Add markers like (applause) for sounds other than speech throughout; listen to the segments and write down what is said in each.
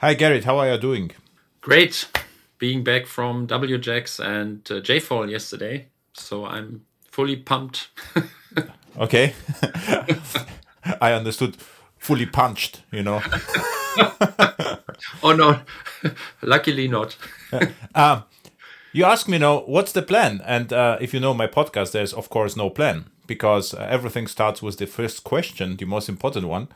Hi, Gerrit. How are you doing? Great. Being back from WJAX and uh, JFall yesterday. So I'm fully pumped. (laughs) okay. (laughs) I understood fully punched, you know. (laughs) oh, no. Luckily not. uh, you ask me now, what's the plan? And uh, if you know my podcast, there's of course no plan because uh, everything starts with the first question, the most important one.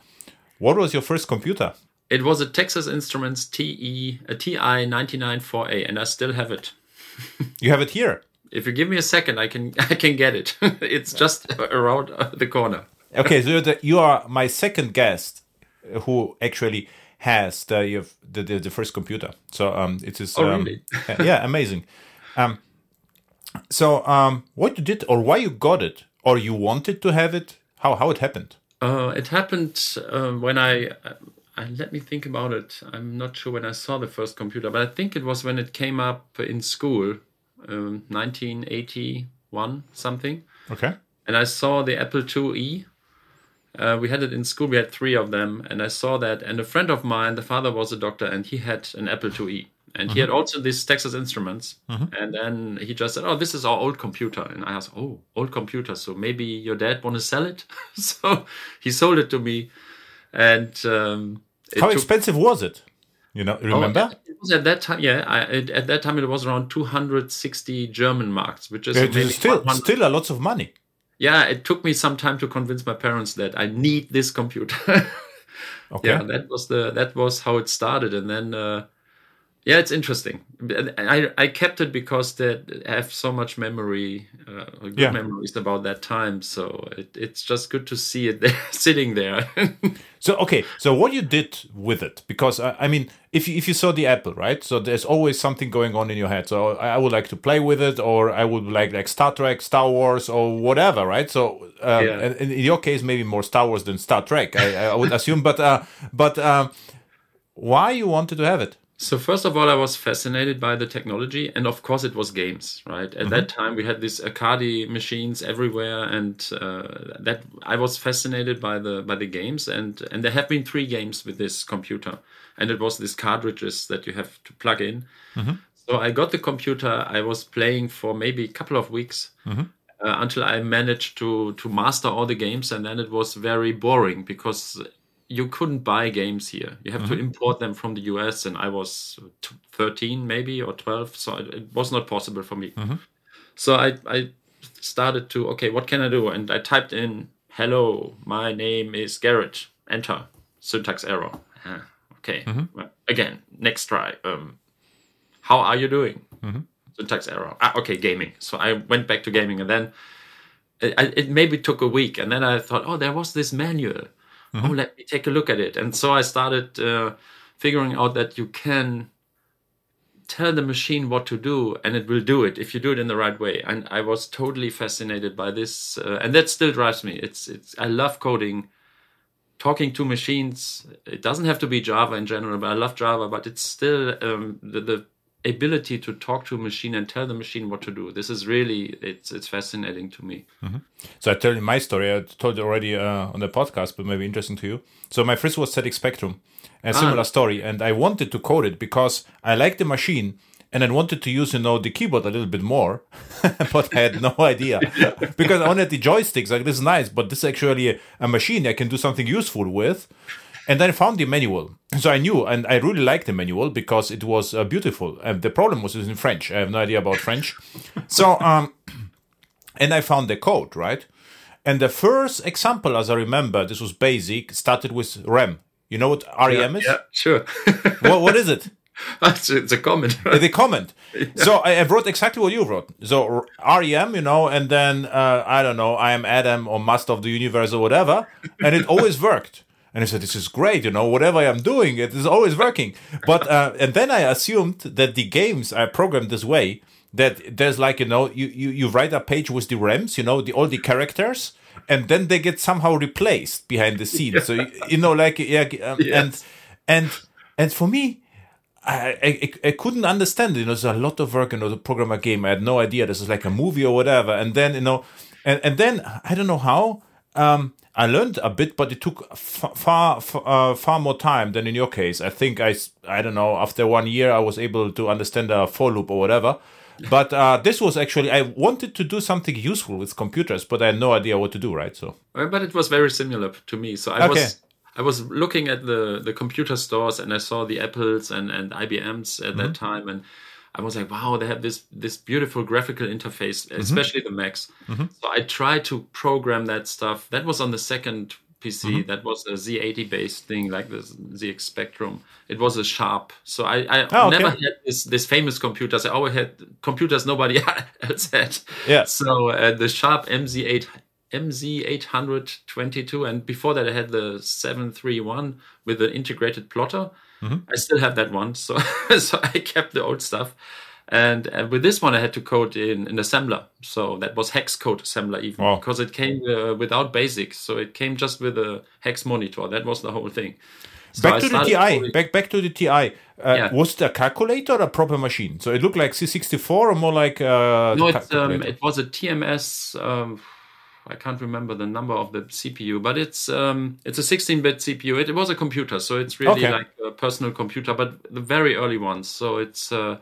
What was your first computer? It was a Texas Instruments TE, a TI 994A, and I still have it. (laughs) you have it here? If you give me a second, I can (laughs) I can get it. (laughs) it's just around the corner. okay, so the, you are my second guest who actually has the the, the, the first computer. So um, it is oh, um, really? yeah, amazing. Um, so um, what you did or why you got it or you wanted to have it? How how it happened? Uh, it happened uh, when I, let me think about it. I'm not sure when I saw the first computer, but I think it was when it came up in school, um, 1981 something. Okay. And I saw the Apple IIe. Uh, we had it in school. We had three of them, and I saw that. And a friend of mine, the father was a doctor, and he had an Apple IIe and he had mm-hmm. also these Texas Instruments. Mm-hmm. And then he just said, "Oh, this is our old computer." And I asked, "Oh, old computer? So maybe your dad want to sell it?" (laughs) so he sold it to me. And um, how expensive was it? You know, oh, remember? Oh, it was at that time, yeah. I, it, at that time, it was around 260 German marks, which is maybe still still a lot of money. Yeah, it took me some time to convince my parents that I need this computer. (laughs) okay. Yeah, that was the that was how it started, and then. Uh, yeah, it's interesting. I I kept it because they have so much memory, uh, good yeah. memories about that time. So it, it's just good to see it (laughs) there, sitting there. (laughs) so okay, so what you did with it? Because uh, I mean, if you, if you saw the apple, right? So there's always something going on in your head. So I, would like to play with it, or I would like like Star Trek, Star Wars, or whatever, right? So um, yeah. in your case, maybe more Star Wars than Star Trek, I, I would assume. But uh, but um, why you wanted to have it? So first of all, I was fascinated by the technology, and of course, it was games. Right at mm-hmm. that time, we had these Arcade machines everywhere, and uh, that I was fascinated by the by the games. And and there have been three games with this computer, and it was these cartridges that you have to plug in. Mm-hmm. So I got the computer. I was playing for maybe a couple of weeks. Mm-hmm. Uh, until I managed to to master all the games, and then it was very boring because you couldn't buy games here. You have mm-hmm. to import them from the US, and I was 13 maybe or 12, so it, it was not possible for me. Mm-hmm. So I, I started to okay, what can I do? And I typed in, "Hello, my name is Gerrit. Enter. Syntax error. Uh, okay. Mm-hmm. Well, again, next try. Um, how are you doing? Mm-hmm. Syntax error. Ah, okay, gaming. So I went back to gaming, and then it, it maybe took a week, and then I thought, oh, there was this manual mm-hmm. oh let me take a look at it. And so i started uh, figuring out that you can tell the machine what to do and it will do it if you do it in the right way. And i was totally fascinated by this uh, and that still drives me. It's it's i love coding. Talking to machines it doesn't have to be java in general but i love java but it's still um, the, the ability to talk to a machine and tell the machine what to do. This is really it's it's fascinating to me. Mm-hmm. So I tell you my story. I told already uh, on the podcast, but maybe interesting to you. So my first was ZX Spectrum, a ah. similar story, and I wanted to code it because I like the machine. And I wanted to use, you know, the keyboard a little bit more, (laughs) but I had no (laughs) idea because I wanted the joysticks. Like this is nice, but this is actually a, a machine I can do something useful with. And then I found the manual. So I knew, and I really liked the manual because it was uh, beautiful. And the problem was it was in French. I have no idea about French. so, um, (clears throat) and I found the code, right? And the first example, as I remember, this was basic, started with REM. You know what REM yeah, is? Yeah, sure. (laughs) what, what is it? (laughs) it's, it's a comment. Right? The comment. (laughs) Yeah. So I, I, wrote exactly what you wrote. So REM, you know, and then uh, I don't know, I am Adam or Master of the Universe or whatever, and it always worked. And I said, this is great, you know, whatever I'm doing, it is always working. But, uh, and then I assumed that the games are programmed this way that there's like, you know, you, you, you write a page with the REMs, you know, the, all the characters, and then they get somehow replaced behind the scenes. So, you, you know, like, yeah, um, yes. and, and, and for me, I, I, I couldn't understand it. You know, there's a lot of work, you know, to program a game. I had no idea this is like a movie or whatever. And then, you know, and, and then I don't know how, um, I learned a bit, but it took f- far uh, far more time than in your case. I think I I don't know. After one year, I was able to understand a for loop or whatever. (laughs) But uh, this was actually I wanted to do something useful with computers, but I had no idea what to do. Right, so Uh, But it was very similar to me. So I Okay. was I was looking at the the computer stores and I saw the Apples and and IBMs at that time and I was like, wow, they have this this beautiful graphical interface, mm-hmm. especially the Macs. Mm-hmm. So I tried to program that stuff. That was on the second PC. Mm-hmm. That was a Z80 based thing, like the ZX Spectrum. It was a Sharp. So I, I Oh, okay. never had this this famous computers. I always had computers nobody (laughs) else had. Yeah. So uh, the Sharp MZ8 MZ822, and before that I had the 731 with an integrated plotter. I still have that one, so (laughs) so I kept the old stuff. And uh, with this one, I had to code in an assembler. So that was hex code assembler, even Wow. because it came uh, without basics. So it came just with a hex monitor. That was the whole thing. So back to the TI. Back back to the TI. Uh. Was it a calculator or a proper machine? So it looked like C64 or more like uh, No, it's, um, it was a TMS. Um, I can't remember the number of the CPU, but it's um, it's a 16-bit CPU. It, was a computer, so it's really Okay. like a personal computer, but the very early ones. So it's uh,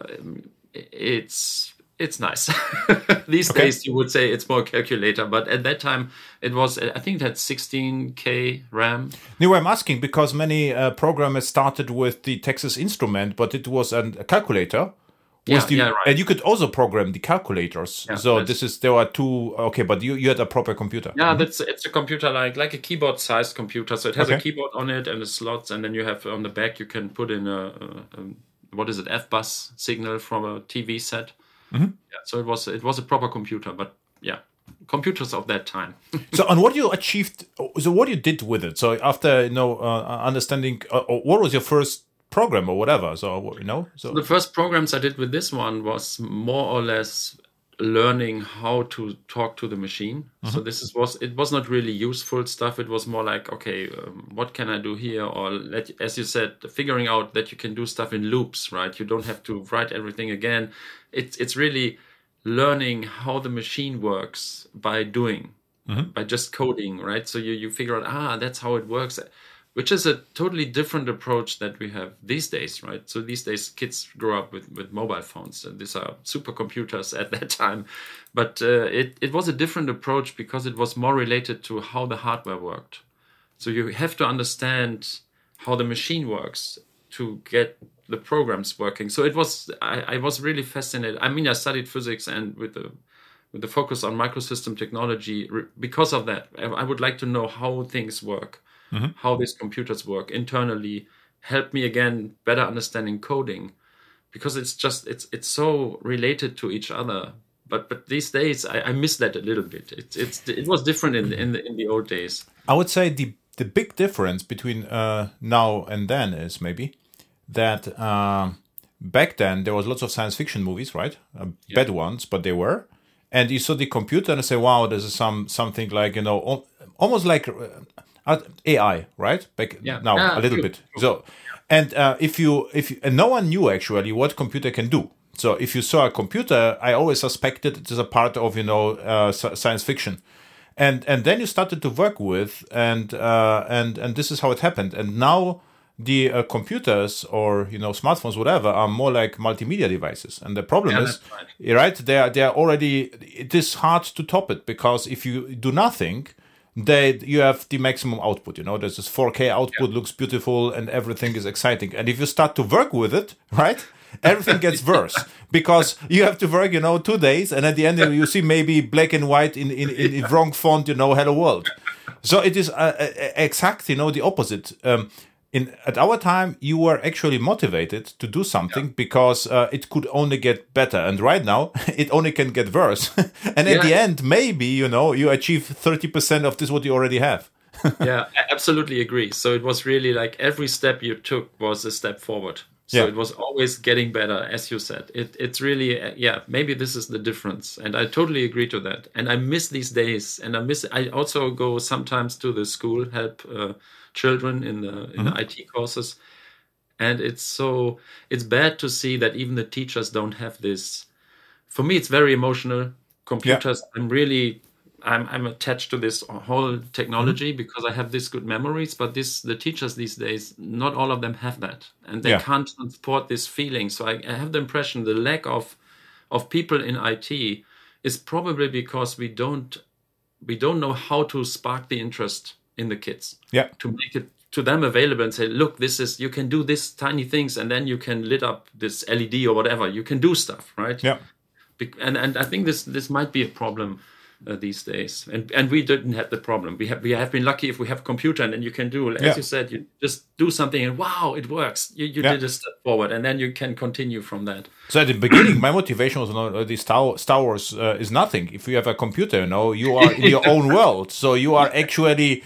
um, it's it's nice. (laughs) These Okay. days, you would say it's more calculator, but at that time, it was. I think it had 16k RAM. No, I'm asking because many uh, programmers started with the Texas Instrument, but it was an, a calculator. Yeah, the, yeah, right. And you could also program the calculators. Yeah, so this is there are two. Okay, but you you had a proper computer. Yeah, that's it's a computer like like a keyboard sized computer. So it has a keyboard on it and the slots, and then you have on the back you can put in a, a, a what is it FBAS signal from a TV set. Mm-hmm. Yeah, so it was it was a proper computer, but yeah, computers of that time. (laughs) So and what you achieved? So what you did with it? So after you know uh, understanding, uh, uh, what was your first program or whatever? So what you know, so the first programs I did with this one was more or less learning how to talk to the machine. So this is, was it was not really useful stuff. It was more like okay, um, what can I do here? Or let, as you said, figuring out that you can do stuff in loops, right? You don't have to write everything again. It's it's really learning how the machine works by doing, by just coding, right? So you you figure out ah that's how it works which is a totally different approach that we have these days, right? So these days, kids grow up with, with mobile phones, and these are supercomputers (laughs) at that time. But uh, it, it was a different approach because it was more related to how the hardware worked. So you have to understand how the machine works to get the programs working. So it was I, I was really fascinated. I mean, I studied physics and with the with the focus on microsystem technology because of that. I, I would like to know how things work how these computers work internally help me again better understanding coding because it's just it's it's so related to each other. But but these days i, I miss that a little bit. It's it's it was different in the, in the in the old days. I would say the the big difference between uh, now and then is maybe that um, back then there was lots of science fiction movies, right? Uh, Bad ones, but they were. And you saw the computer and say, "Wow, this is some something like you know, al- almost like uh, AI, right?" Back Yeah. now Yeah, a little true, bit. So, and uh, if you if you, and no one knew actually what computer can do. So if you saw a computer, I always suspected it is a part of you know uh, science fiction and and then you started to work with and uh, and and this is how it happened and now the uh, computers or you know smartphones whatever are more like multimedia devices and the problem Yeah, is right. right they are they are already it is hard to top it because if you do nothing they you have the maximum output you know? There's this 4k output looks beautiful and everything is exciting. And if you start to work with it right everything gets (laughs) worse. Because you have to work you know two days and at the end you see maybe black and white in in, in, (laughs) in wrong font you know hello world. So it is uh, uh, exact you know the opposite. Um, in at our time you were actually motivated to do something because uh, it could only get better. And right now (laughs) it only can get worse. (laughs) And at the end maybe you know you achieve 30% of this what you already have. (laughs) Yeah i absolutely agree. So it was really like every step you took was a step forward. So Yeah. it was always getting better as you said. It, it's really uh, yeah maybe this is the difference. And i totally agree to that. And i miss these days. And i miss i also go sometimes to the school help uh, children in the in the it courses and it's so it's bad to see that even the teachers don't have this for me it's very emotional computers i'm really I'm, I'm attached to this whole technology Mm-hmm. because I have this good memories. But this the teachers these days, not all of them have that, and they Yeah. can't transport this feeling. So I, I have the impression the lack of of people in IT is probably because we don't we don't know how to spark the interest in the kids Yeah. to make it to them available and say look this is you can do this tiny things and then you can lit up this led or whatever you can do stuff right Yeah. Bec- and and i think this this might be a problem uh, these days and and we didn't have the problem we have we have been lucky if we have a computer and then you can do as Yeah. you said you just do something and wow it works you, you Yeah. did a step forward and then you can continue from that So at the beginning, my motivation was, know, uh, the Star, Star Wars uh, is nothing. If you have a computer, you know, you are in your (laughs) own world. So you are actually,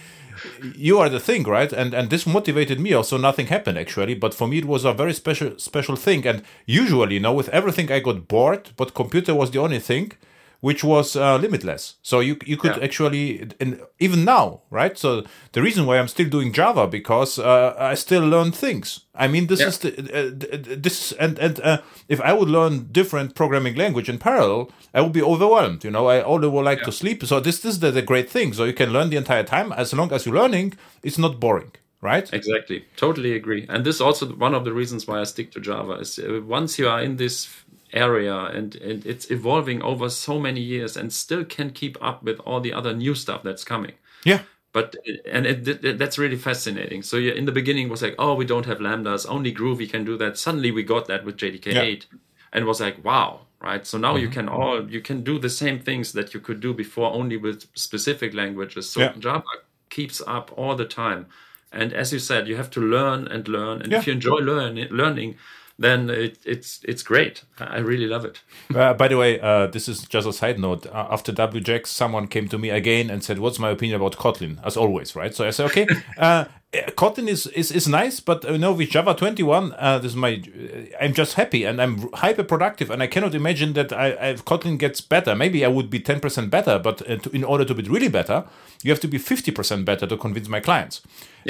you are the thing, right? And and this motivated me. Also, nothing happened actually, but for me it was a very special special thing. And usually, you know, with everything I got bored, but computer was the only thing which was uh, limitless. So you you could Yeah. actually, and even now, right? So the reason why I'm still doing Java because uh, I still learn things. I mean, this Yeah. is the, uh, this and and uh, if I would learn different programming language in parallel, I would be overwhelmed. You know, I only would like to sleep. So this, this is the, the great thing. So you can learn the entire time as long as you're learning. It's not boring, right? Exactly. Totally agree. And this is also one of the reasons why I stick to Java is uh, once you are in this area and, and it's evolving over so many years and still can keep up with all the other new stuff that's coming. Yeah. But and it, it- that's really fascinating. So yeah, in the beginning it was like, oh, we don't have lambdas, only Groovy can do that. Suddenly we got that with JDK8, and was like, wow, right? So now you mm-hmm. can all you can do the same things that you could do before only with specific languages. So Yeah. Java keeps up all the time, and as you said, you have to learn and learn. And Yeah. if you enjoy learning, learning, then it, it's it's great. I really love it. Uh, by the way, uh, this is just a side note. Uh, after WJAX, someone came to me again and said, "What's my opinion about Kotlin?" As always, right? So I said, "Okay, (laughs) uh, Kotlin is, is is nice, but uh, you know, with Java 21, uh, this is my. I'm just happy and I'm hyper productive, and I cannot imagine that I, I Kotlin gets better. Maybe I would be 10% better, but uh, to, in order to be really better, you have to be 50% better to convince my clients.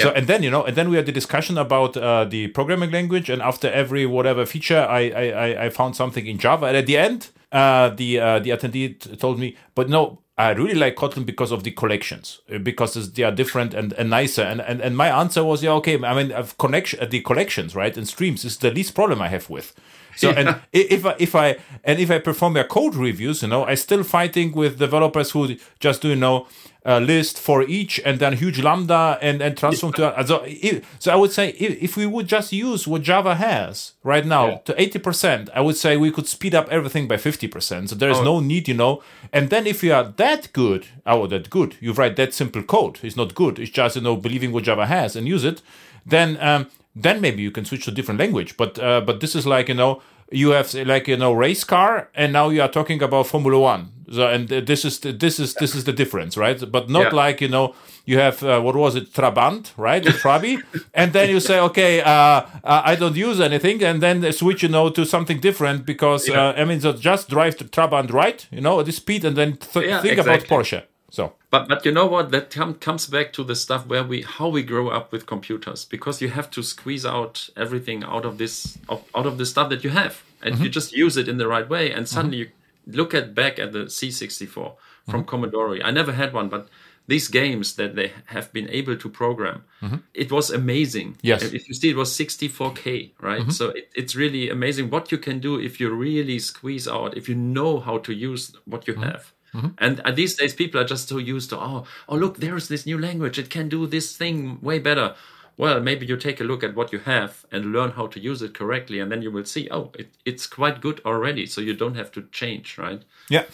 So and then you know, and then we had the discussion about uh, the programming language, and after every whatever feature, I I, I- I found something in Java, and at the end, uh, the uh, the attendee told me, but no. I really like Kotlin because of the collections, uh, because they are different and, and nicer. And, and and my answer was, yeah, okay. I mean, I've connection, uh, the collections, right, and streams is the least problem I have with. So and if I if I and if I perform their code reviews, you know, I still fighting with developers who just do you know a list for each and then huge lambda and and transform to so, i- so I would say if, if we would just use what Java has right now Yeah. to eighty percent, I would say we could speed up everything by fifty percent. So there is Oh. no need, you know. And then if you are that good, oh that good, you write that simple code. It's not good. It's just you know believing what Java has and use it. Then um, then maybe you can switch to different language. But uh, but this is like you know you have like you know race car, and now you are talking about Formula One. So and this is the, this is this is the difference, right? But not Yeah. like you know you have uh, what was it Trabant, right? the Trabi, (laughs) and then you say okay, uh, uh, I don't use anything, and then switch you know to something different because Yeah. uh, I mean so just drive the Trabant right, you know at the speed, and then th- Yeah, think exactly. about Porsche. So But but you know what? That com- comes back to the stuff where we how we grow up with computers because you have to squeeze out everything out of this of, out of the stuff that you have, and mm-hmm. you just use it in the right way, and suddenly mm-hmm. you look at back at the C64 from mm-hmm. Commodore. I never had one, but these games that they have been able to program, it was amazing. Yes. If you see, it was 64k, right? So it, it's really amazing what you can do if you really squeeze out, if you know how to use what you have. And uh, these days, people are just so used to, oh, oh, look, there's this new language. It can do this thing way better. Well, maybe you take a look at what you have and learn how to use it correctly, and then you will see, oh, it, it's quite good already. So you don't have to change, right? Yeah.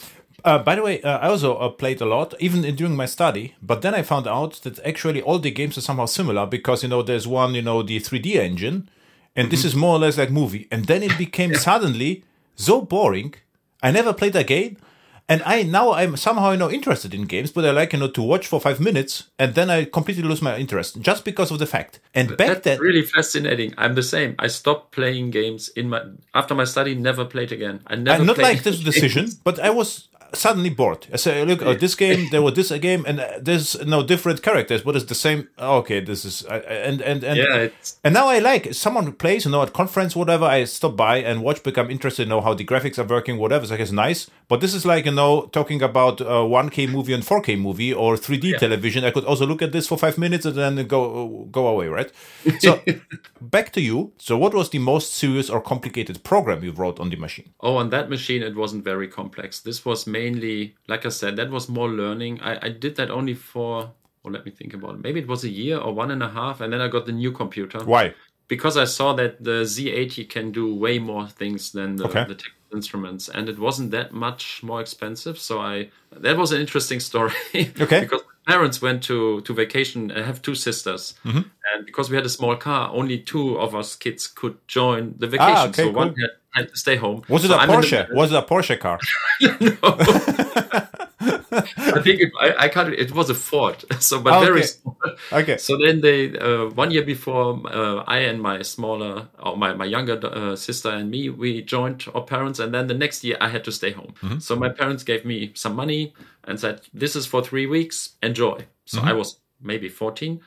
Uh, by the way, uh, I also uh, played a lot, even during my study. But then I found out that actually all the games are somehow similar because you know there's one, you know, the 3D engine, and this is more or less like movie. And then it became suddenly so boring. I never played again. And I now I'm somehow you know interested in games, but I like you know to watch for five minutes, and then I completely lose my interest just because of the fact. And back That's then, really fascinating. I'm the same. I stopped playing games in my after my study. Never played again. I never. I'm not like this (laughs) decision, but I was suddenly bored. I say, look, oh, this game, there was this a game, and uh, there's no different characters, but it's the same. oh, Okay, this is and and and Yeah, and now I like someone who plays, you know, at conference, whatever. I stop by and watch, become interested, know how the graphics are working, whatever. It's like it's nice, but this is like you know talking about a 1K movie and 4K movie or 3D television. I could also look at this for five minutes and then go go away, right? So (laughs) back to you. So what was the most serious or complicated program you wrote on the machine? Oh, on that machine, it wasn't very complex. This was mainly, like I said, that was more learning. I, I did that only for, well, let me think about it. Maybe it was a year or one and a half, and then I got the new computer. Why? Because I saw that the Z80 can do way more things than the, Okay. the Instruments, and it wasn't that much more expensive. So I, that was an interesting story. (laughs) Okay. because parents went to to vacation. I have two sisters, Mm-hmm. and because we had a small car, only two of us kids could join the vacation. Ah, okay, so one cool. had, had to stay home. Was it So a I'm in the- Porsche? Was it a Porsche car? (laughs) (laughs) I think it, I, I can't. It was a Ford, (laughs) so but Ah, very okay. small. (laughs) Okay. So then they uh, one year before uh, I and my smaller or my my younger uh, sister and me we joined our parents, and then the next year I had to stay home. So my parents gave me some money and said, "This is for three weeks. Enjoy." So I was maybe 14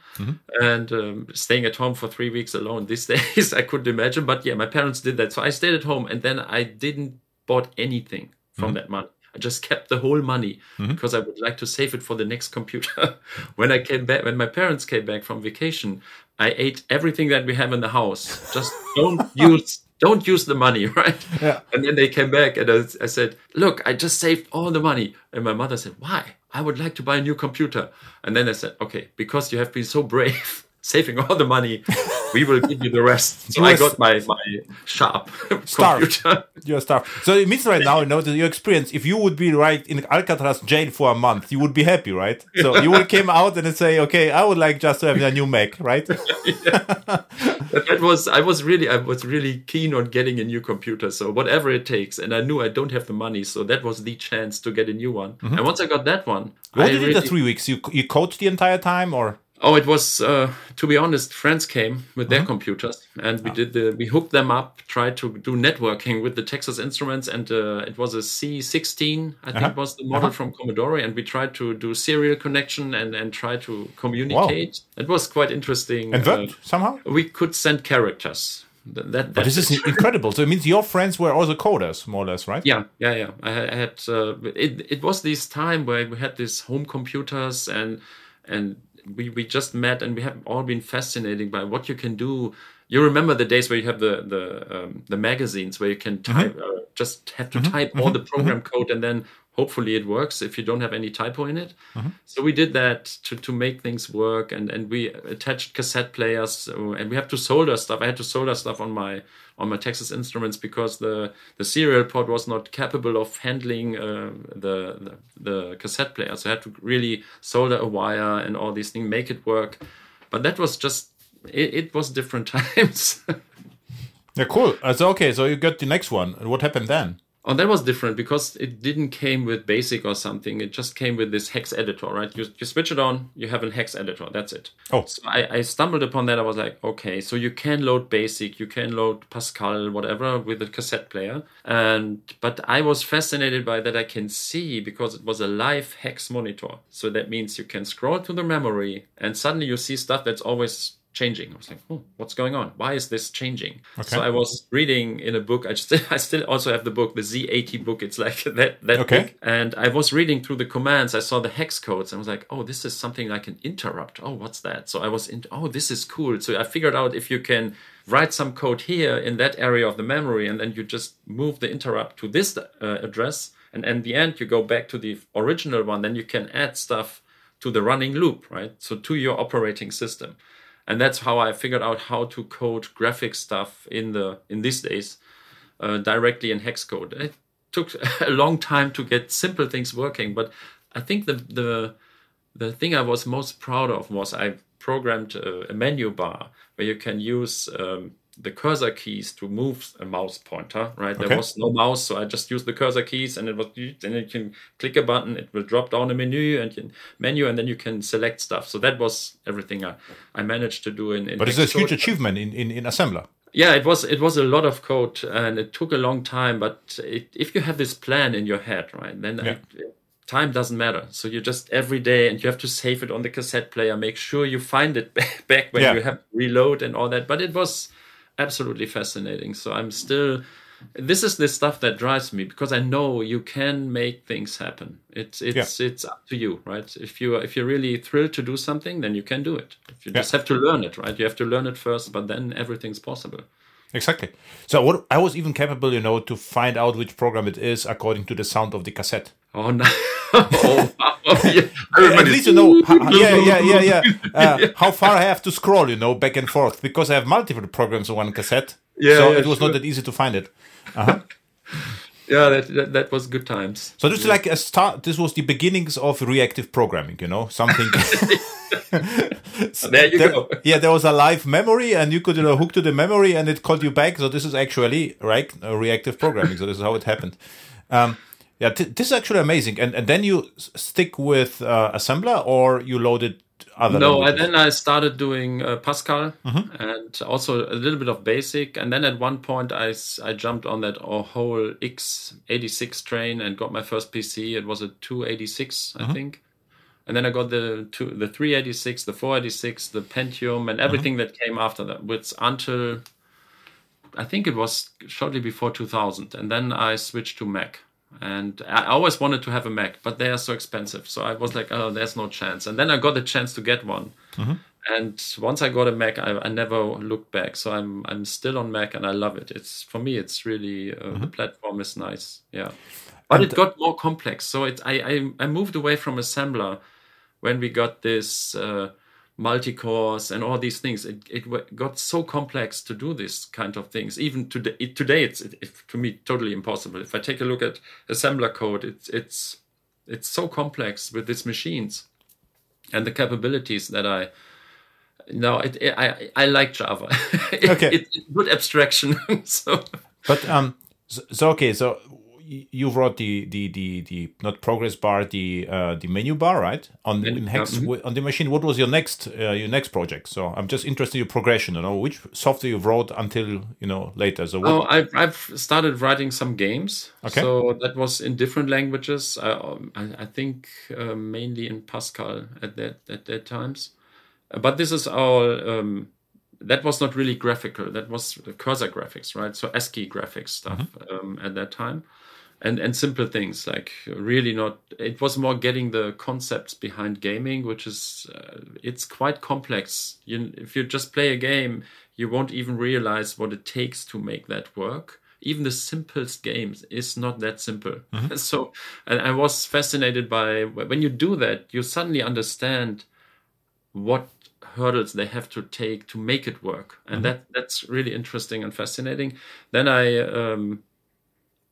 and um, staying at home for three weeks alone these (laughs) days i couldn't imagine but yeah my parents did that so i stayed at home and then i didn't bought anything from that money i just kept the whole money mm-hmm. because i would like to save it for the next computer (laughs) when i came back when my parents came back from vacation i ate everything that we have in the house just (laughs) don't use don't use the money (laughs) right Yeah. and then they came back and I, I said, Look, I just saved all the money. And my mother said, Why? I would like to buy a new computer. And then I said, Okay, because you have been so brave saving (laughs) all the money, we will give you the rest. (laughs) So I got my, my sharp (laughs) Starved. computer. You're starved. So it means right now, you know, that your experience, if you would be right in Alcatraz jail for a month, you would be happy, right? So you would came out and say, okay, I would like just to have a new Mac, right? That was I was really I was really keen on getting a new computer. So whatever it takes. And I knew I don't have the money. So that was the chance to get a new one. Mm-hmm. And once I got that one, What I did really- the three weeks? You you coached the entire time or? Oh, it was uh, to be honest. Friends came with Uh-huh. their computers, and we did the we hooked them up, tried to do networking with the Texas Instruments, and uh, it was a C16, I think Uh-huh. was the model from Commodore, and we tried to do serial connection and and try to communicate. It was quite interesting. And Uh, worked somehow? we could send characters. That, that, But this is incredible. So it means your friends were also coders, more or less, right? Yeah, yeah, yeah. I had, I had uh, it. It was this time where we had these home computers and and we we just met and we have all been fascinated by what you can do. You remember the days where you have the the um, the magazines where you can type uh, just have to type all the program code and then hopefully it works if you don't have any typo in it. So we did that to, to make things work and, and we attached cassette players uh, and we have to solder stuff. I had to solder stuff on my on my Texas Instruments because the the serial port was not capable of handling uh, the, the the cassette player. So I had to really solder a wire and all these things, make it work. But that was just it, it was different (laughs) times. Yeah, cool. Uh, so okay, so you got the next one. What happened then? Oh, that was different because it didn't came with basic or something. It just came with this hex editor, right? You, you switch it on, you have a hex editor. That's it. Oh. So I, I stumbled upon that. I was like, okay, so you can load basic, you can load Pascal, whatever, with a cassette player. And but I was fascinated by that. I can see because it was a live hex monitor. So that means you can scroll to the memory, and suddenly you see stuff that's always changing. I was like, oh, what's going on? Why is this changing? So I was reading in a book. I still, (laughs) I still also have the book, the Z80 book. It's like (laughs) that, that Okay. big. And I was reading through the commands. I saw the hex codes. And I was like, oh, this is something like an interrupt. Oh, what's that? So I was in, oh, this is cool. So I figured out if you can write some code here in that area of the memory, and then you just move the interrupt to this uh, address. And in the end, you go back to the original one, then you can add stuff to the running loop, right? So to your operating system and that's how I figured out how to code graphic stuff in the in these days uh, directly in hex code. It took (laughs) a long time to get simple things working, but I think the the the thing I was most proud of was I programmed a, a menu bar where you can use um, the cursor keys to move a mouse pointer. Right, Okay. there was no mouse, so I just used the cursor keys, and it was and you can click a button, it will drop down a menu and you, menu, and then you can select stuff. So that was everything I, I managed to do in. in But it's a huge achievement in, in, in assembler. yeah it was it was a lot of code and it took a long time but it, if you have this plan in your head right then Yeah. it- time doesn't matter so you just every day and you have to save it on the cassette player make sure you find it (laughs) back when Yeah. you have to reload and all that but it was absolutely fascinating. So i'm still this is the stuff that drives me because i know you can make things happen. It's it's it's up to you right? If you if you're really thrilled to do something then you can do it. If you just have to learn it right? You have to learn it first but then everything's possible. Exactly. So what I was even capable, you know, to find out which program it is according to the sound of the cassette. (laughs) Oh no! oh, (laughs) yeah. At least you know, how, yeah, yeah, yeah, yeah. (laughs) Uh, how far I have to scroll, you know, back and forth because I have multiple programs on one cassette. Yeah, so yeah, it was sure. not that easy to find it. Uh-huh. yeah, that, that that was good times. So this is like a start. This was the beginnings of reactive programming. You know, something. There you there- go. Yeah, there was a live memory, and you could you know, hook to the memory, and it called you back. So this is actually right uh, reactive programming. So this is how it happened. Um, yeah, th- this is actually amazing. And and then you stick with uh, assembler, or you loaded other. No, and then I started doing uh, Pascal and also a little bit of Basic. And then at one point, I I jumped on that uh, whole x86 train and got my first PC. It was a 286, I think. And then I got the two, the 386, the 486, the Pentium, and everything that came after that, which until I think it was shortly before 2000. And then I switched to Mac. And I always wanted to have a Mac, but they are so expensive. So I was like, oh, there's no chance. And then I got the chance to get one. And once I got a Mac, I, I never looked back. So I'm I'm still on Mac, and I love it. It's for me, it's really uh, the platform is nice. Yeah, but it got more complex. So it I I, I moved away from assembler when we got this uh, multi-cores and all these things. It, it got so complex to do this kind of things. Even today, it, today it's it, it, to me totally impossible. If I take a look at assembler code, it's it's it's so complex with these machines and the capabilities that I. No, it, it, I I like Java. (laughs) Okay. good abstraction. (laughs) so But um, so, so okay, so you wrote the the the the not progress bar, the uh the menu bar, right? On the Hex mhm. on the machine. What was your next uh, your next project? So I'm just interested in your progression. You know, which software you wrote until you know later. So what? Oh, I've, I've started writing some games. Okay. So that was in different languages. I, um, I, think uh, mainly in Pascal at that at that times. Uh, But this is all. Um, that was not really graphical. That was cursor graphics, right? So ASCII graphics stuff um, at that time, and and simple things like really not. It was more getting the concepts behind gaming, which is uh, it's quite complex. You, if you just play a game, you won't even realize what it takes to make that work. Even the simplest games is not that simple. (laughs) so, and I was fascinated by when you do that, you suddenly understand what hurdles they have to take to make it work and that that's really interesting and fascinating then i um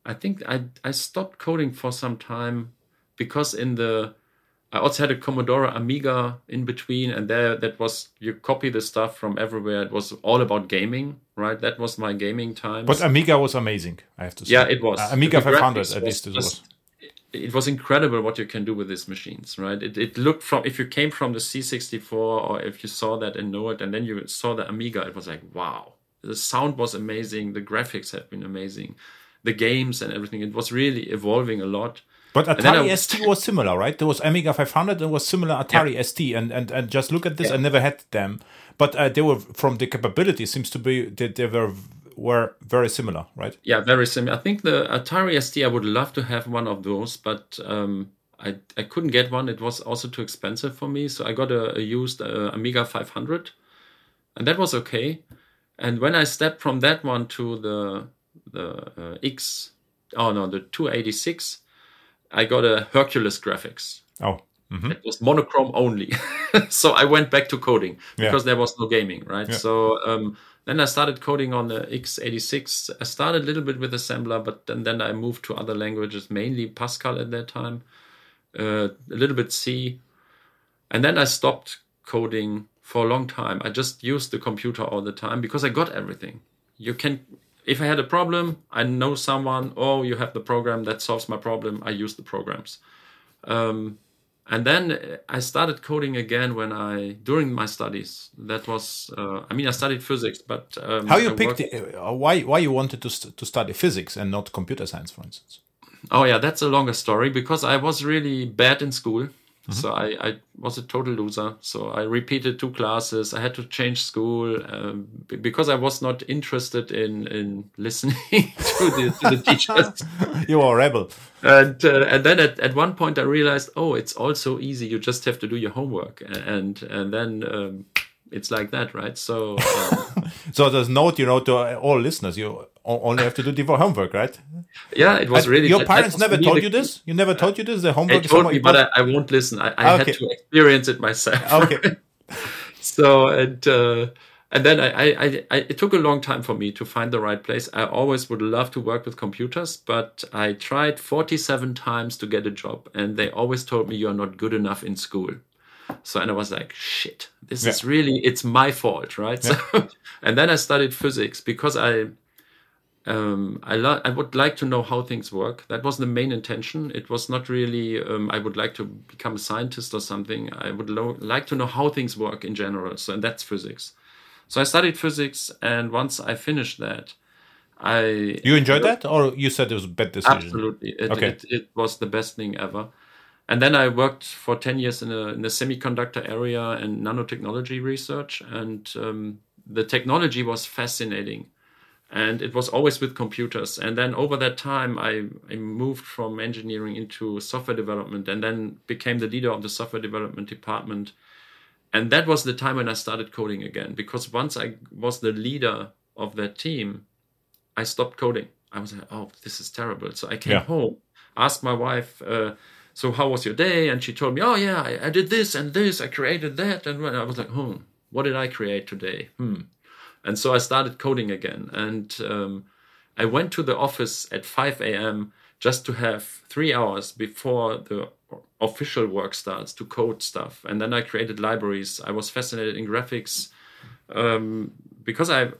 i think i i stopped coding for some time because in the i also had a commodore amiga in between and there that was you copy the stuff from everywhere it was all about gaming right that was my gaming time but Amiga was amazing. I have to say. yeah it was Uh, Amiga 500 graphics at least. It was. it was incredible what you can do with these machines, right? It, it looked from if you came from the C64 or if you saw that and know it, and then you saw the Amiga, it was like wow. The sound was amazing, the graphics had been amazing, the games and everything. It was really evolving a lot. But Atari I- ST was similar, right? There was Amiga 500 and was similar Atari ST, and, and and just look at this. I never had them, but uh, they were from the capability seems to be that they were were very similar, right? Yeah, very similar. I think the Atari ST, I would love to have one of those, but um, I, I couldn't get one. It was also too expensive for me. So I got a, a used uh, Amiga 500, and that was okay. And when I stepped from that one to the the uh, X, oh no, the 286, I got a Hercules graphics. Oh, It was monochrome only. (laughs) so I went back to coding Yeah. because there was no gaming, right? Yeah. So um, then I started coding on the x86. I started a little bit with assembler, but then, then I moved to other languages, mainly Pascal at that time, uh, a little bit C. And then I stopped coding for a long time. I just used the computer all the time because I got everything. You can, if I had a problem, I know someone, oh, you have the program that solves my problem. I use the programs. Um, and then I started coding again when I during my studies. That was, uh, I mean, I studied physics, but um, How you I picked it, uh, why why you wanted to st- to study physics and not computer science, for instance? Oh yeah, that's a longer story because I was really bad in school. Mm-hmm. So I, I was a total loser. So I repeated two classes. I had to change school um, b- because I was not interested in in listening (laughs) to the, to the teachers. (laughs) You are a rebel. and uh, and then at, at one point I realized, oh, it's all so easy. You just have to do your homework, and and then um, it's like that, right? So um, (laughs) So there's note, you know, to all listeners, you only have to do the homework, right? yeah, it was really Your that- parents never told you this. You never told you this. The homework is told me, but? I, I won't listen. I, I Okay. had to experience it myself. (laughs) okay. (laughs) so and uh, and then I, I, I, it took a long time for me to find the right place. I always would love to work with computers, but I tried 47 times to get a job, and they always told me you are not good enough in school. So and I was like, shit, this is really it's my fault, right? (laughs) So and then I studied physics because I um, I, lo- I would like to know how things work. That was the main intention. It was not really, um, I would like to become a scientist or something. I would lo- like to know how things work in general. So, and that's physics. So I studied physics, and once I finished that, I You enjoyed that, or you said it was a bad decision? Absolutely. It, Okay. it, it was the best thing ever. And then I worked for 10 years in, a, in the semiconductor area and nanotechnology research. And um, the technology was fascinating. And it was always with computers. And then over that time, I, I moved from engineering into software development and then became the leader of the software development department. And that was the time when I started coding again. Because once I was the leader of that team, I stopped coding. I was like, oh, this is terrible. So I came Yeah. home, asked my wife, uh, so how was your day? And she told me, oh, yeah, I, I did this and this, I created that. And I was like, hmm, what did I create today? Hmm. And so I started coding again. And um, I went to the office at 5 a.m. just to have three hours before the official work starts to code stuff. And then I created libraries. I was fascinated in graphics um, because I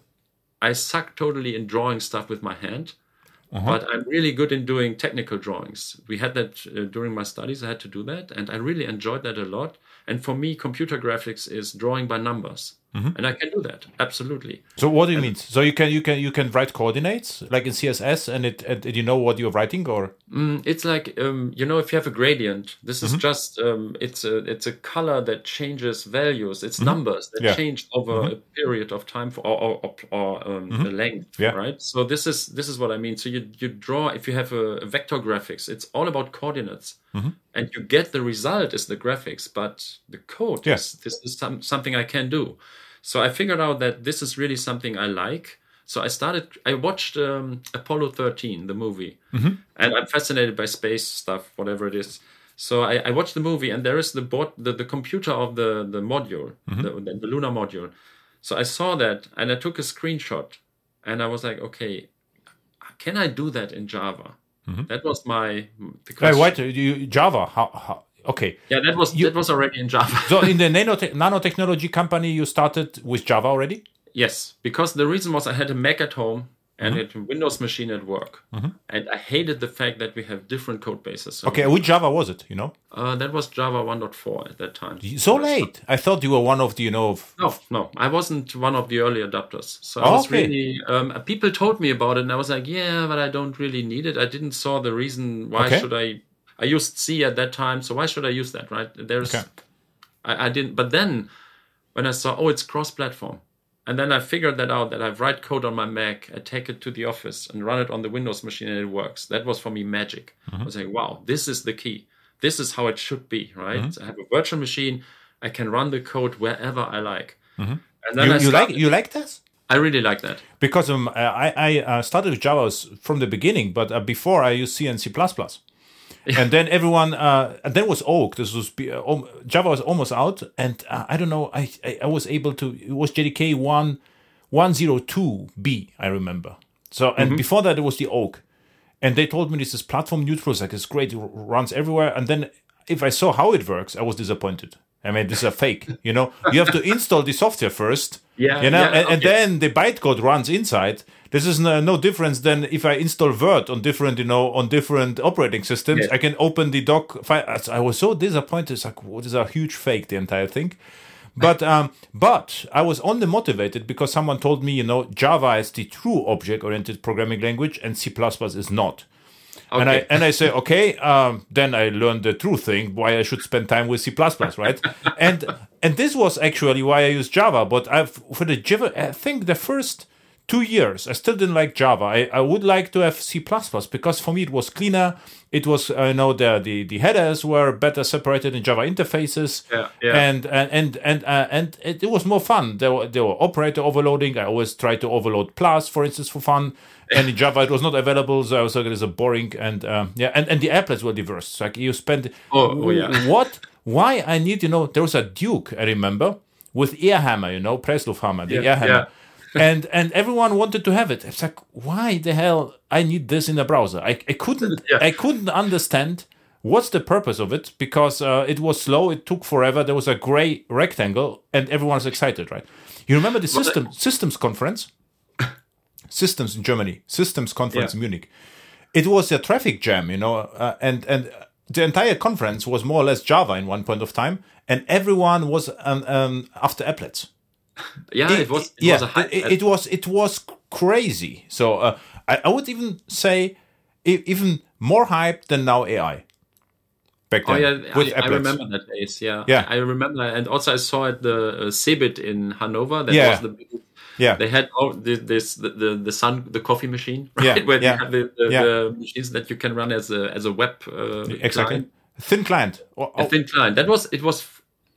I suck totally in drawing stuff with my hand, but I'm really good in doing technical drawings. We had that uh, during my studies. I had to do that, and I really enjoyed that a lot. And for me, computer graphics is drawing by numbers, and I can do that absolutely. So what do you mean? So you can you can you can write coordinates like in CSS, and it and you know what you're writing, or? Mm, it's like um, you know if you have a gradient this is just um, it's a it's a color that changes values. It's numbers that Yeah. change over a period of time for or, or, or, or um, the length Yeah. right? So this is this is what i mean. So you you draw if you have a, a vector graphics it's all about coordinates and you get the result is the graphics but the code yes. is this is some, something i can do so i figured out that this is really something i like so I started. I watched um, Apollo 13, the movie, and I'm fascinated by space stuff, whatever it is. So I, I watched the movie, and there is the board, the, the computer of the the module, the, the, the lunar module. So I saw that, and I took a screenshot, and I was like, okay, can I do that in Java? Mm-hmm. That was my the question. what you Java? How, how okay? Yeah, that was that was already in Java. So in the (laughs) nanotech nanotechnology company, you started with Java already. Yes, because the reason was I had a Mac at home and a Windows machine at work, and I hated the fact that we have different code bases. So, Okay, which Java was it? You know, uh, that was Java 1.4 at that time. so late. I thought you were one of the you know. Of, No, no, I wasn't one of the early adopters. So I was okay. really. Um, people told me about it, and I was like, yeah, but I don't really need it. I didn't saw the reason why Okay. should I. I used C at that time, so why should I use that? Right? There's. Okay. I, I didn't. But then, when I saw, oh, it's cross-platform, and then I figured that out that I write code on my Mac, I take it to the office and run it on the Windows machine, and it works. That was for me magic. Mm-hmm. I was like, wow, this is the key. This is how it should be, right? Mm-hmm. I have a virtual machine. I can run the code wherever I like. And then you, I you like you like this? I really like that. Because um, I I uh, started with Java from the beginning, but uh, before I used C and C++. And then everyone, uh, and then was Oak. This was uh, um, Java was almost out, and uh, I don't know. I, I I was able to. It was JDK one one zero two B. I remember. So and before that it was the Oak, and they told me this is platform neutral. It's like it's great. It runs everywhere. And then if I saw how it works, I was disappointed. I mean, this is a fake. You know, you have to install the software first. Yeah, You know, yeah, and, and okay. then the bytecode runs inside. This is no, no difference than if I install Word on different, you know, on different operating systems. Yeah. I can open the doc file. I was so disappointed. It's like, what is a huge fake, the entire thing. But (laughs) um, but I was only motivated because someone told me, you know, Java is the true object-oriented programming language and C++ is not. And I and I say, okay, um, then I learned the true thing why I should spend time with C++, right? (laughs) and and this was actually why I used Java. But I've for the Java, I think the first two years I still didn't like Java. I, I would like to have C++ because for me it was cleaner. It was uh, you know the, the the headers were better separated in Java interfaces. Yeah, yeah. And and and and uh, and it, it was more fun. There were there were operator overloading. I always tried to overload plus, for instance, for fun. And in Java, it was not available, so I was like, "It's a boring." And um, yeah, and, and the applets were diverse. Like you spend. Oh, oh, yeah. (laughs) What? Why I need? You know, there was a Duke I remember with air hammer. You know, Presslufthammer, the Yeah, Airhammer. And and everyone wanted to have it. It's like, why the hell I need this in a browser? I, I couldn't Yeah. I couldn't understand what's the purpose of it because uh, it was slow. It took forever. There was a gray rectangle, and everyone's excited, right? You remember the system systems conference? (coughs) Systems in Germany, systems conference in Munich. It was a traffic jam, you know, uh, and and the entire conference was more or less Java in one point of time, and everyone was um, um, after applets yeah, it, was. It yeah, was a hype. it, it was it was crazy. So uh, I, I would even say even more hype than now AI. Back then, Oh yeah, I, I remember that days. Yeah, Yeah. I remember, and also I saw at the uh, Cebit in Hanover. That Yeah. was the Yeah, they had all this, this the, the the sun the coffee machine (laughs) right Yeah, where yeah, you have the, the, yeah. the machines that you can run as a as a web uh, exactly. client. Thin client. Oh, a oh, thin client. That was it was.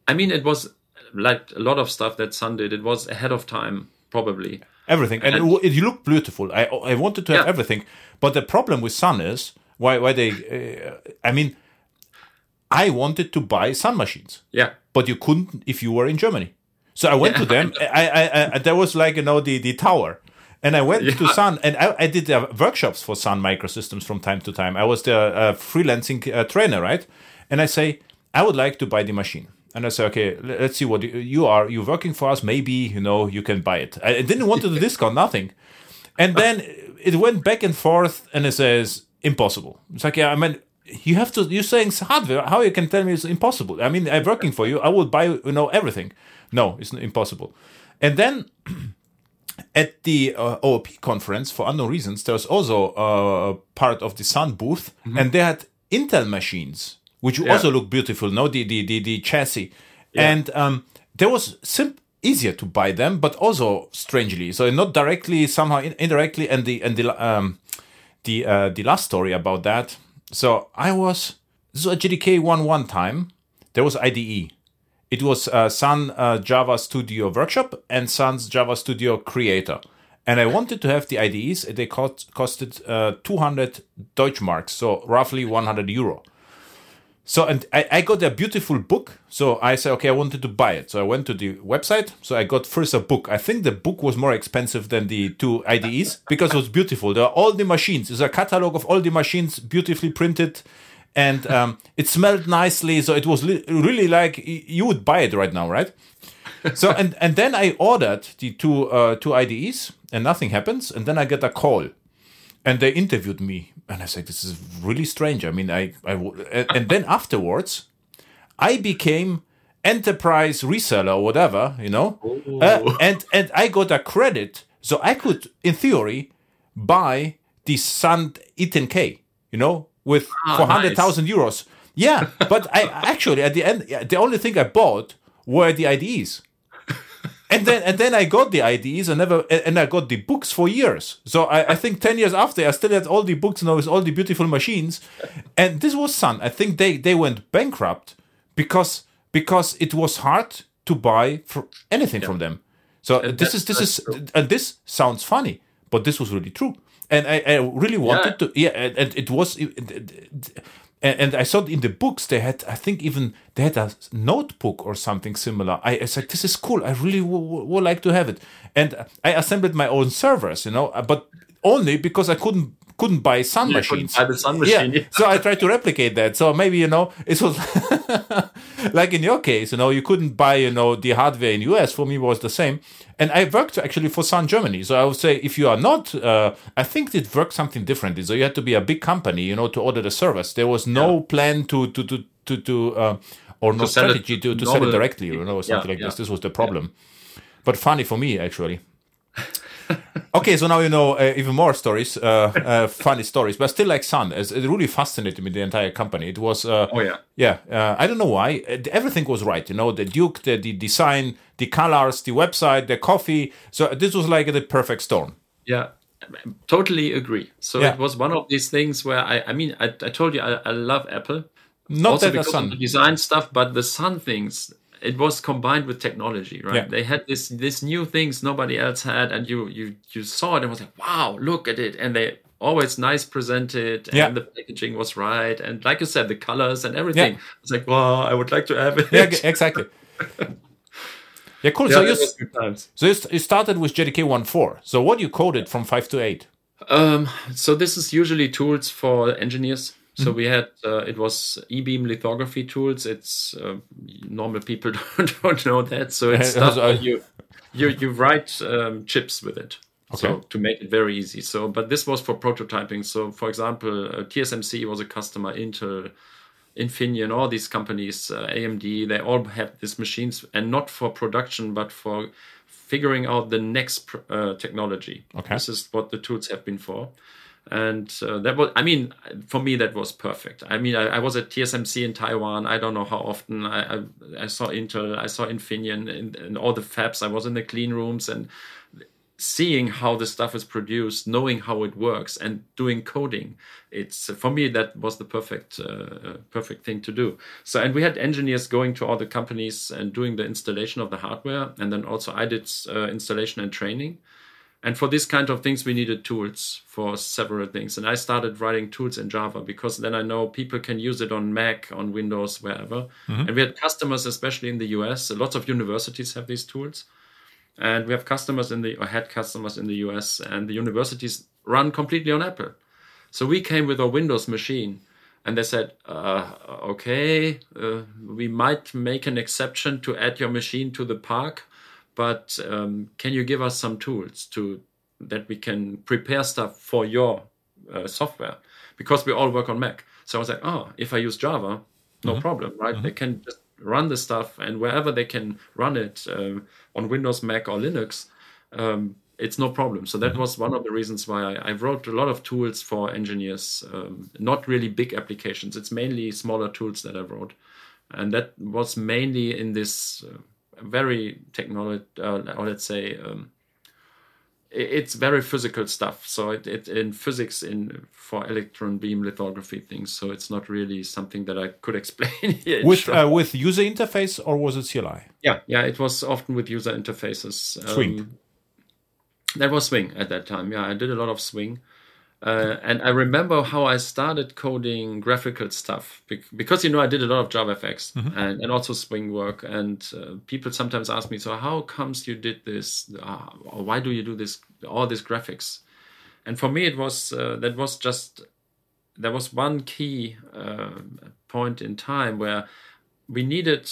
I mean, it was like a lot of stuff that Sun did. It was ahead of time, probably. everything, and it, And- w- it, looked beautiful. I I wanted to have Yeah. everything, but the problem with Sun is why why they. Uh, I mean, I wanted to buy Sun machines. Yeah, but you couldn't if you were in Germany. So I went to them. (laughs) I, I, I, there was like you know the the tower, and I went to Sun, and I, I did uh, workshops for Sun Microsystems from time to time. I was the uh, freelancing uh, trainer, right? And I say I would like to buy the machine, and I say, okay, let's see what you, you are. You're working for us. Maybe you know you can buy it. I, didn't want to discount nothing, and then it went back and forth, and it says impossible. It's like yeah, I mean. You have to. You're saying it's hardware. How you can tell me it's impossible? I mean, I'm working for you. I will buy you know everything. No, it's impossible. And then (clears throat) at the uh, OOP conference, for unknown reasons, there was also uh, part of the Sun booth, and they had Intel machines, which Yeah. also look beautiful. No, the the the, the chassis, and um, there was sim- easier to buy them, but also strangely, so not directly, somehow in- indirectly, and the and the um, the uh, the last story about that. So I was so JDK one one time there was IDE. It was uh, Sun uh, Java Studio Workshop and Sun's Java Studio Creator. And I wanted to have the IDEs. They cost, costed uh, 200 Deutschmarks, so roughly 100 euro. So and I, I got a beautiful book. So I said, okay, I wanted to buy it. So I went to the website. So I got first a book. I think the book was more expensive than the two IDEs because it was beautiful. There are all the machines. It's a catalog of all the machines, beautifully printed, and um, it smelled nicely. So it was li- really like you would buy it right now, right? So and and then I ordered the two uh, two IDEs, and nothing happens. And then I get a call and they interviewed me and i said this is really strange. I mean I, and, and then afterwards i became enterprise reseller or whatever you know? Uh, and and i got a credit so i could in theory buy the sun e10k you know with for nice. euros. Yeah but i actually at the end the only thing i bought were the ides and then and then I got the IDs and never and I got the books for years. So I, I think ten years after I still had all the books now with all the beautiful machines. And this was Sun. I think they they went bankrupt because because it was hard to buy for anything from them. So this is this is and this sounds funny, but this was really true. And I, I really wanted Yeah. to yeah, and, and it was and, and I saw in the books they had, I think even they had a notebook or something similar. I, I said, this is cool. I really would like to have it. And I assembled my own servers, you know, uh, but only because I couldn't couldn't buy sun You machines. buy the sun machine, Yeah. yeah. So I tried to replicate that. So maybe you know it was (laughs) like in your case, you know, you couldn't buy you know the hardware in US. For me, it was the same. And I worked actually for Sun Germany. So I would say if you are not, uh, I think it worked something differently. So you had to be a big company, you know, to order the service. There was no plan to to to to, to uh, or no it strategy to, to sell it directly, you know, or something Yeah, like this. yeah. This was the problem. But funny for me actually. (laughs) okay, so now you know uh, even more stories, uh, uh, funny stories, but still like Sun. It's, it really fascinated me the entire company. It was, uh, Oh, yeah. yeah. Uh, I don't know why. Uh, Everything was right. You know, the Duke, the, the design, the colors, the website, the coffee. So this was like the perfect storm. Yeah, totally agree. So Yeah. it was one of these things where I, I mean, I, I told you I, I love Apple. Not also that the because of the Sun. design stuff, but the Sun things, it was combined with technology, right? Yeah. They had this this new things nobody else had, and you you you saw it and was like, wow, look at it, and they always nice presented, and Yeah. the packaging was right, and like you said, the colors and everything. Yeah. It's like, wow, I would like to have it. Yeah, exactly. (laughs) Yeah, cool. Yeah, so you, was good times. so you you started with JDK 1.4. So what you coded from 5 to 8? Um, so this is usually tools for engineers. So we had uh, it was e-beam lithography tools. It's uh, normal people (laughs) don't, don't know that. So it's (laughs) stuff you you you write um, chips with it. Okay. So to make it very easy. So but this was for prototyping. So for example, uh, TSMC was a customer. Intel, Infineon, all these companies, uh, AMD, they all had these machines, and not for production, but for figuring out the next pr- uh, technology. Okay. This is what the tools have been for. And uh, that was, I mean, for me, that was perfect. I mean, I, I was at TSMC in Taiwan. I don't know how often I, I, I saw Intel, I saw Infineon and, in all the fabs. I was in the clean rooms and seeing how the stuff is produced, knowing how it works, and doing coding. It's for me that was the perfect uh, perfect thing to do. So, and we had engineers going to all the companies and doing the installation of the hardware, and then also I did uh, installation and training. And for this kind of things, we needed tools for several things. And I started writing tools in Java because then I know people can use it on Mac, on Windows, wherever. And we had customers, especially in the US. Lots of universities have these tools and we have customers in the or had customers in the US and the universities run completely on Apple. So we came with a Windows machine and they said, uh, okay, uh, we might make an exception to add your machine to the park, but um, can you give us some tools to that we can prepare stuff for your uh, software because we all work on Mac. So I was like, oh, if I use Java, no problem, right? They can just run the stuff and wherever they can run it um, on Windows, Mac, or Linux, um, it's no problem. So that was one of the reasons why I, I wrote a lot of tools for engineers, um, not really big applications. It's mainly smaller tools that I wrote. And that was mainly in this uh, very technology, uh, or let's say, um, it's very physical stuff. So it, it in physics in for electron beam lithography things. So it's not really something that I could (laughs) explain here. With uh, with user interface or was it CLI? Yeah, yeah, it was often with user interfaces. Um, Swing. That was Swing at that time. Yeah, I did a lot of Swing. Uh, and I remember how I started coding graphical stuff bec- because you know I did a lot of JavaFX and, and also Swing work. And uh, people sometimes ask me, "So how comes you did this? Uh, why do you do this? All these graphics?" And for me, it was uh, that was just there was one key uh, point in time where we needed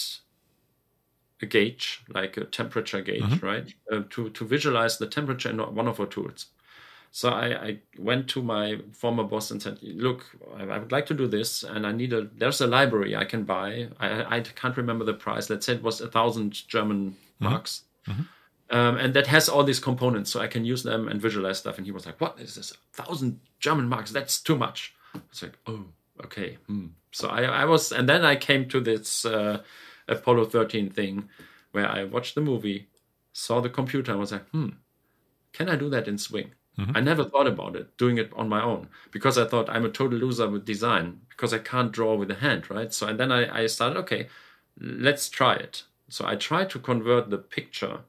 a gauge, like a temperature gauge, right, uh, to to visualize the temperature in one of our tools. So I, I went to my former boss and said, "Look, I, I would like to do this, and I need a. There's a library I can buy. I, I can't remember the price. Let's say it was a thousand German marks, um, and that has all these components, so I can use them and visualize stuff." And he was like, "What is this? A thousand German marks? That's too much." I was like, "Oh, okay." Hmm. So I, I was, and then I came to this uh, Apollo 13 thing, where I watched the movie, saw the computer, and was like, "Hmm, can I do that in Swing?" I never thought about it, doing it on my own, because I thought I'm a total loser with design, because I can't draw with a hand, right? So, and then I, I started, okay, let's try it. So I tried to convert the picture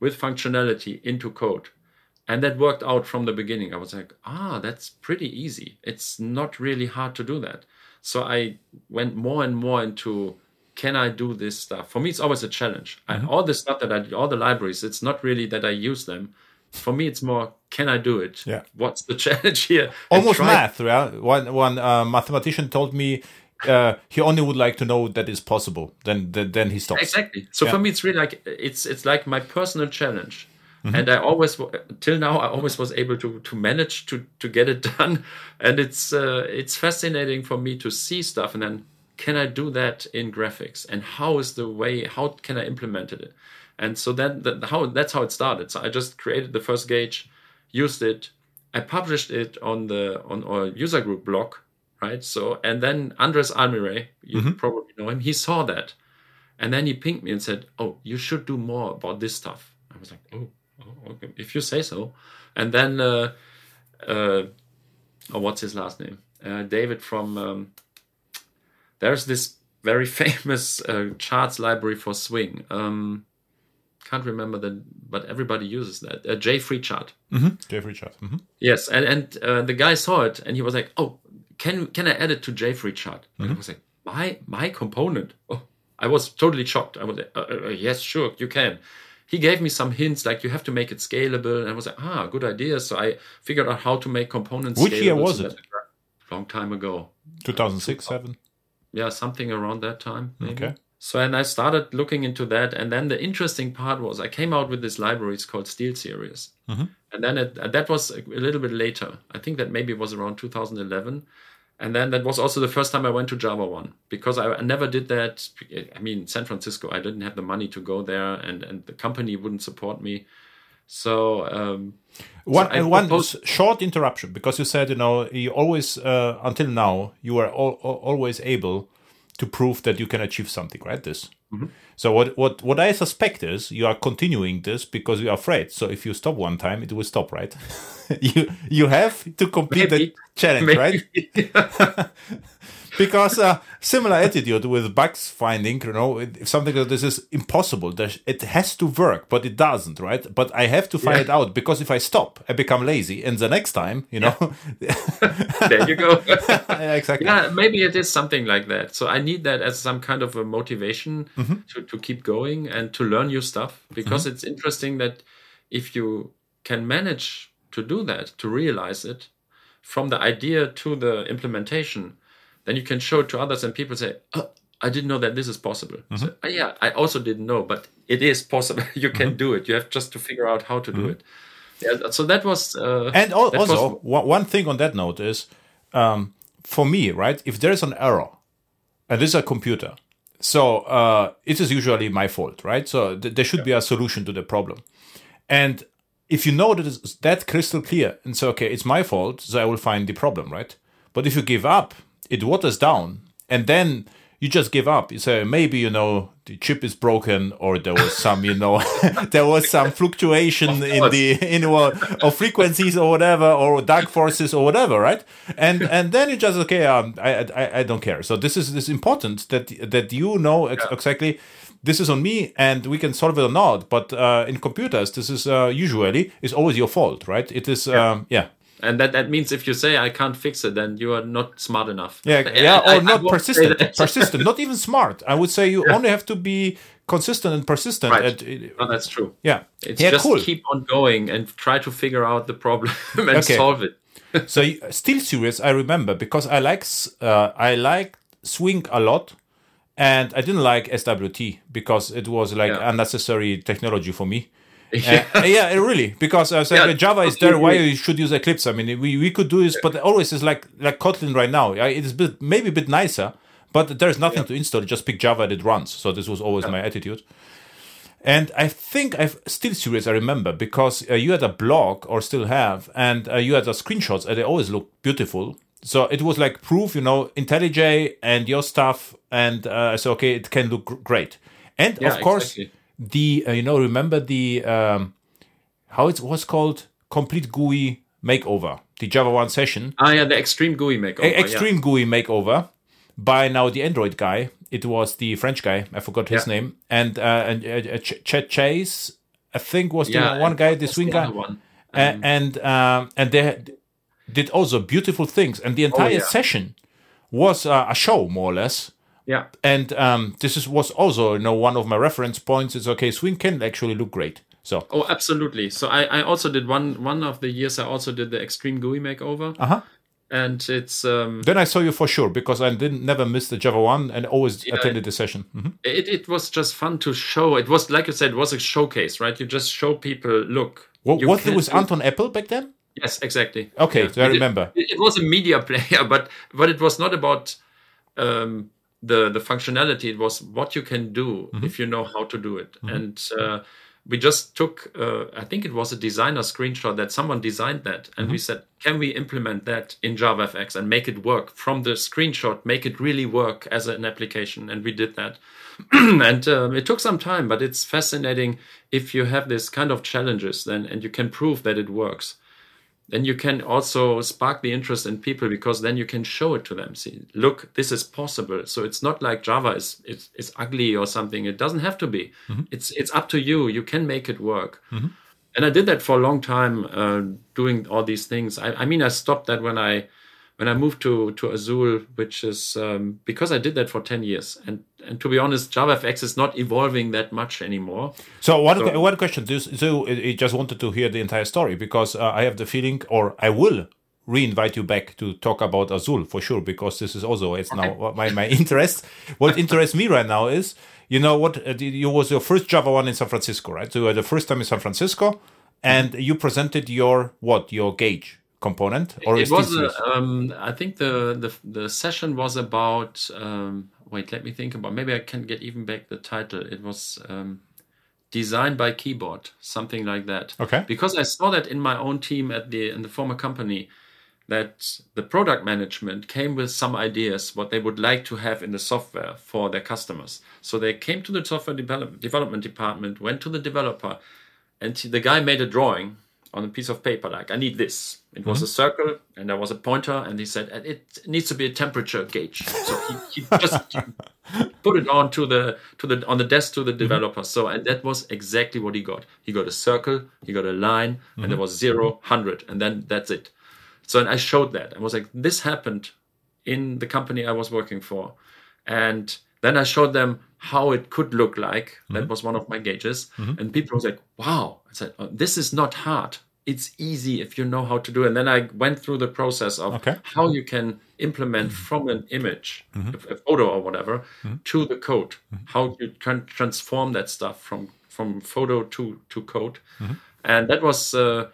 with functionality into code. And that worked out from the beginning. I was like, ah, that's pretty easy. It's not really hard to do that. So I went more and more into can I do this stuff? For me, it's always a challenge. I, all the stuff that I did, all the libraries, it's not really that I use them For me, it's more can I do it? Yeah. What's the (laughs) challenge here? Almost math. Yeah. One one uh, mathematician told me uh, he only would like to know that is possible. Then then, then he stops. Exactly. So Yeah. for me, it's really like it's it's like my personal challenge, Mm-hmm. and I always till now I always was able to to manage to to get it (laughs) done, and it's uh, it's fascinating for me to see stuff and then can I do that in graphics and how is the way how can I implement it, and so then that how that's how it started. So I just created the first gauge, used it, I published it on the on our user group blog, right? So and then Andres Almiray, you probably know him, he saw that. And then he pinged me and said, "Oh, you should do more about this stuff." I was like, "Oh, oh okay, if you say so." And then, uh, uh, oh, what's his last name? Uh, David from. Um, there's this very (laughs) famous uh, charts library for Swing. Um, can't remember the, but everybody uses that. Uh, J Free Chart. Mm-hmm. JFree Chart. hmm Yes, and and uh, the guy saw it and he was like, "Oh, can can I add it to JFree chart?" And I was like, "My my component." Oh, I was totally shocked. I was like, uh, uh, "Yes, sure, you can." He gave me some hints like you have to make it scalable, and I was like, "Ah, good idea." So I figured out how to make components. Which year was so it? Long time ago. 2006, seven. Yeah, something around that time. Maybe. Okay. So and I started looking into that, and then the interesting part was I came out with this library. It's called SteelSeries, Mm-hmm. and then it, uh, that was a little bit later. I think that maybe was around 2011, and then that was also the first time I went to Java One because I, never did that. I mean, San Francisco, I didn't have the money to go there, and and the company wouldn't support me. So um, One, and one proposed- s- short interruption because you said you know you always uh, until now you were al- always able to prove that you can achieve something, right? This. Mm-hmm. So what what what I suspect is you are continuing this because you are afraid. So if you stop one time, it will stop, right? (laughs) you you have to complete Maybe. the challenge, right? (laughs) (laughs) because uh, similar attitude with bugs finding you know if something like this is impossible it has to work but it doesn't right? But i have to find Yeah. it out because if i stop i become lazy and the next time you know. (laughs) There you go. (laughs) Yeah, exactly. Yeah maybe it is something like that. So i need that as some kind of a motivation to, to keep going and to learn new stuff because it's interesting that if you can manage to do that to realize it from the idea to the implementation then you can show it to others and people say oh, i didn't know that this is possible. So, "Oh, yeah i also didn't know but it is possible. (laughs) You can do it. You have just to figure out how to do it. Yeah so that was uh, and al- that also one one thing on that note is um, for me right if there is an error and this is a computer so uh, it is usually my fault right? So th- there should be a solution to the problem. And if you know that it's that crystal clear and say okay it's my fault so i will find the problem right? But if you give up it waters down and then you just give up. You say maybe you know the chip is broken or there was some you know (laughs) there was some fluctuation in the in what of frequencies or whatever or dark forces or whatever right? And and then you just okay um, I, I i don't care. So this is this is important that that you know ex- exactly this is on me and we can solve it or not. But uh, in computers this is uh, usually is always your fault right? It is um, yeah and that, that means if you say I can't fix it, then you are not smart enough. yeah And (laughs) yeah or I not won't persistent persistent not even smart i would say you only have to be consistent and persistent Right. at- No, that's true. yeah It's yeah just cool keep on going and try to figure out the problem (laughs) and Okay. solve it. (laughs) so SteelSeries i remember because i like uh, i like swing a lot and i didn't like swt because it was like Yeah. unnecessary technology for me Yeah. (laughs) Uh, yeah, really. Because I was like, Yeah, Java is there. Why you should use Eclipse? I mean, we, we could do this, but always is like like Kotlin right now. Yeah, It is bit, maybe a bit nicer, but there's nothing to install. Just pick Java and it runs. So this was always my attitude. And I think I've SteelSeries. I remember because uh, you had a blog or still have, and uh, you had the screenshots, and they always look beautiful. So it was like proof, you know, IntelliJ and your stuff, and uh, I said, okay, it can look great. And Yeah, of course, exactly. The uh, you know remember the um, how it was called complete GUI makeover, the Java one session, Ah, yeah, the extreme GUI makeover. Yeah. extreme GUI makeover by now the Android guy. It was the French guy. I forgot his Yeah. name. And uh, and uh, Ch- Chet Haase, I think was the Yeah, one guy, the swing guy, one? A- and um, and they did also beautiful things. And the entire Oh, yeah. session was uh, a show more or less. Yeah, And um, this is was also you know one of my reference points. Is okay, swing can actually look great. So Oh, absolutely. So I, I also did one one of the years. I also did the Extreme GUI makeover, uh huh. and it's um, Then I saw you for sure because I didn't never miss the Java one and always attended the session. hmm it, it was just fun to show. It was like you said, it was a showcase, right? You just show people, look. What, you what can was Anton Epple back then? Yes, exactly. Okay, Yeah. so I It- remember. It, it was a media (laughs) player, but but it was not about um, the the functionality. It was what you can do Mm-hmm. if you know how to do it. And uh, we just took, uh, I think it was a designer screenshot that someone designed that, and Mm-hmm. we said, can we implement that in JavaFX and make it work from the screenshot, make it really work as an application? And we did that. (clears throat) and um, it took some time, but it's fascinating if you have this kind of challenges then, and you can prove that it works then you can also spark the interest in people because then you can show it to them. See look this is possible. So it's not like java is is, is ugly or something. It doesn't have to be. It's it's up to you. You can make it work. And i did that for a long time uh, doing all these things. I, I mean i stopped that when i when i moved to to azul which is um, because i did that for 10 years and and to be honest javafx is not evolving that much anymore So one one question. So, so I I just wanted to hear the entire story because uh, I have the feeling, or I will re-invite you back to talk about Azul for sure because this is also it's now my my (laughs) interest. What interests me right now is you know what uh, you was your first Java one in San Francisco, right? So you were the first time in San Francisco, and you presented your what your gauge component or it was a, um i think the, the the session was about um wait let me think about maybe i can get even back the title. It was um designed by keyboard something like that. Okay. because i saw that in my own team at the in the former company that the product management came with some ideas what they would like to have in the software for their customers. So they came to the software develop, development department went to the developer and the guy made a drawing on a piece of paper like i need this. It was mm-hmm. a circle and there was a pointer and he said it needs to be a temperature gauge. So he, he (laughs) just put it on to the to the on the desk to the mm-hmm. developer. So and that was exactly what he got. He got a circle he got a line and there mm-hmm. was zero hundred and then that's it. So and i showed that. I was like this happened in the company i was working for and then i showed them how it could look like. That mm-hmm. was one of my gauges. Mm-hmm. And people was like wow. I said oh, this is not hard. It's easy if you know how to do it. And then i went through the process of Okay. how you can implement mm-hmm. from an image a, a photo or whatever to the code. How you can transform that stuff from from photo to to code. And that was uh,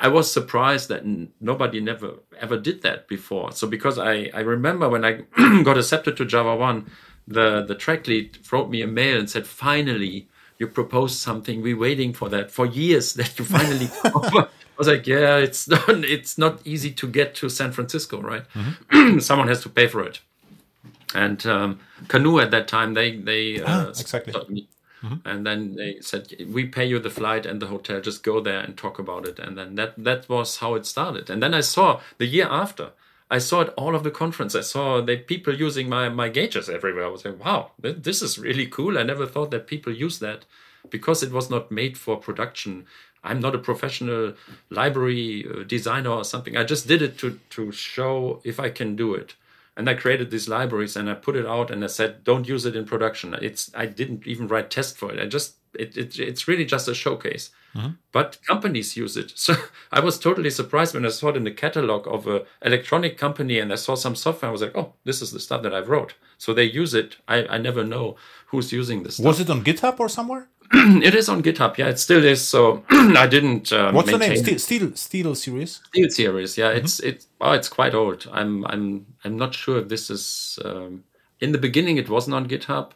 I was surprised that n- nobody never ever did that before. So because I, I remember when I (clears throat) got accepted to Java One, the the track lead wrote me a mail and said, "Finally, you proposed something. We're waiting for that for years. (laughs) That you finally." (laughs) I was like, "Yeah, it's (laughs) not it's not easy to get to San Francisco, right? (clears throat) Someone has to pay for it." And um, Canoo at that time, they they uh, exactly. stopped me. And then they said, "We pay you the flight and the hotel. Just go there and talk about it." And then that that was how it started. And then I saw the year after, I saw it all of the conference. I saw the people using my my gauges everywhere. I was like, "Wow, this is really cool." I never thought that people use that because it was not made for production. I'm not a professional library uh, designer or something. I just did it to to show if I can do it and I created these libraries and I put it out and I said, don't use it in production. It's I didn't even write test for it. I just it, it it's really just a showcase. But companies use it. (laughs) So I was totally surprised when I saw it in the catalog of a electronic company and I saw some software. I was like, oh, this is the stuff that I wrote. So they use it. I, I never know who's using this stuff. Was it on GitHub or somewhere? (clears throat) it is on GitHub. Yeah, it still is. So (clears throat) I didn't. Uh, What's the name? Steel Steel SteelSeries. Steel series. Yeah, it's it's oh, it's quite old. I'm I'm I'm not sure if this is. Um, in the beginning, it wasn't on GitHub,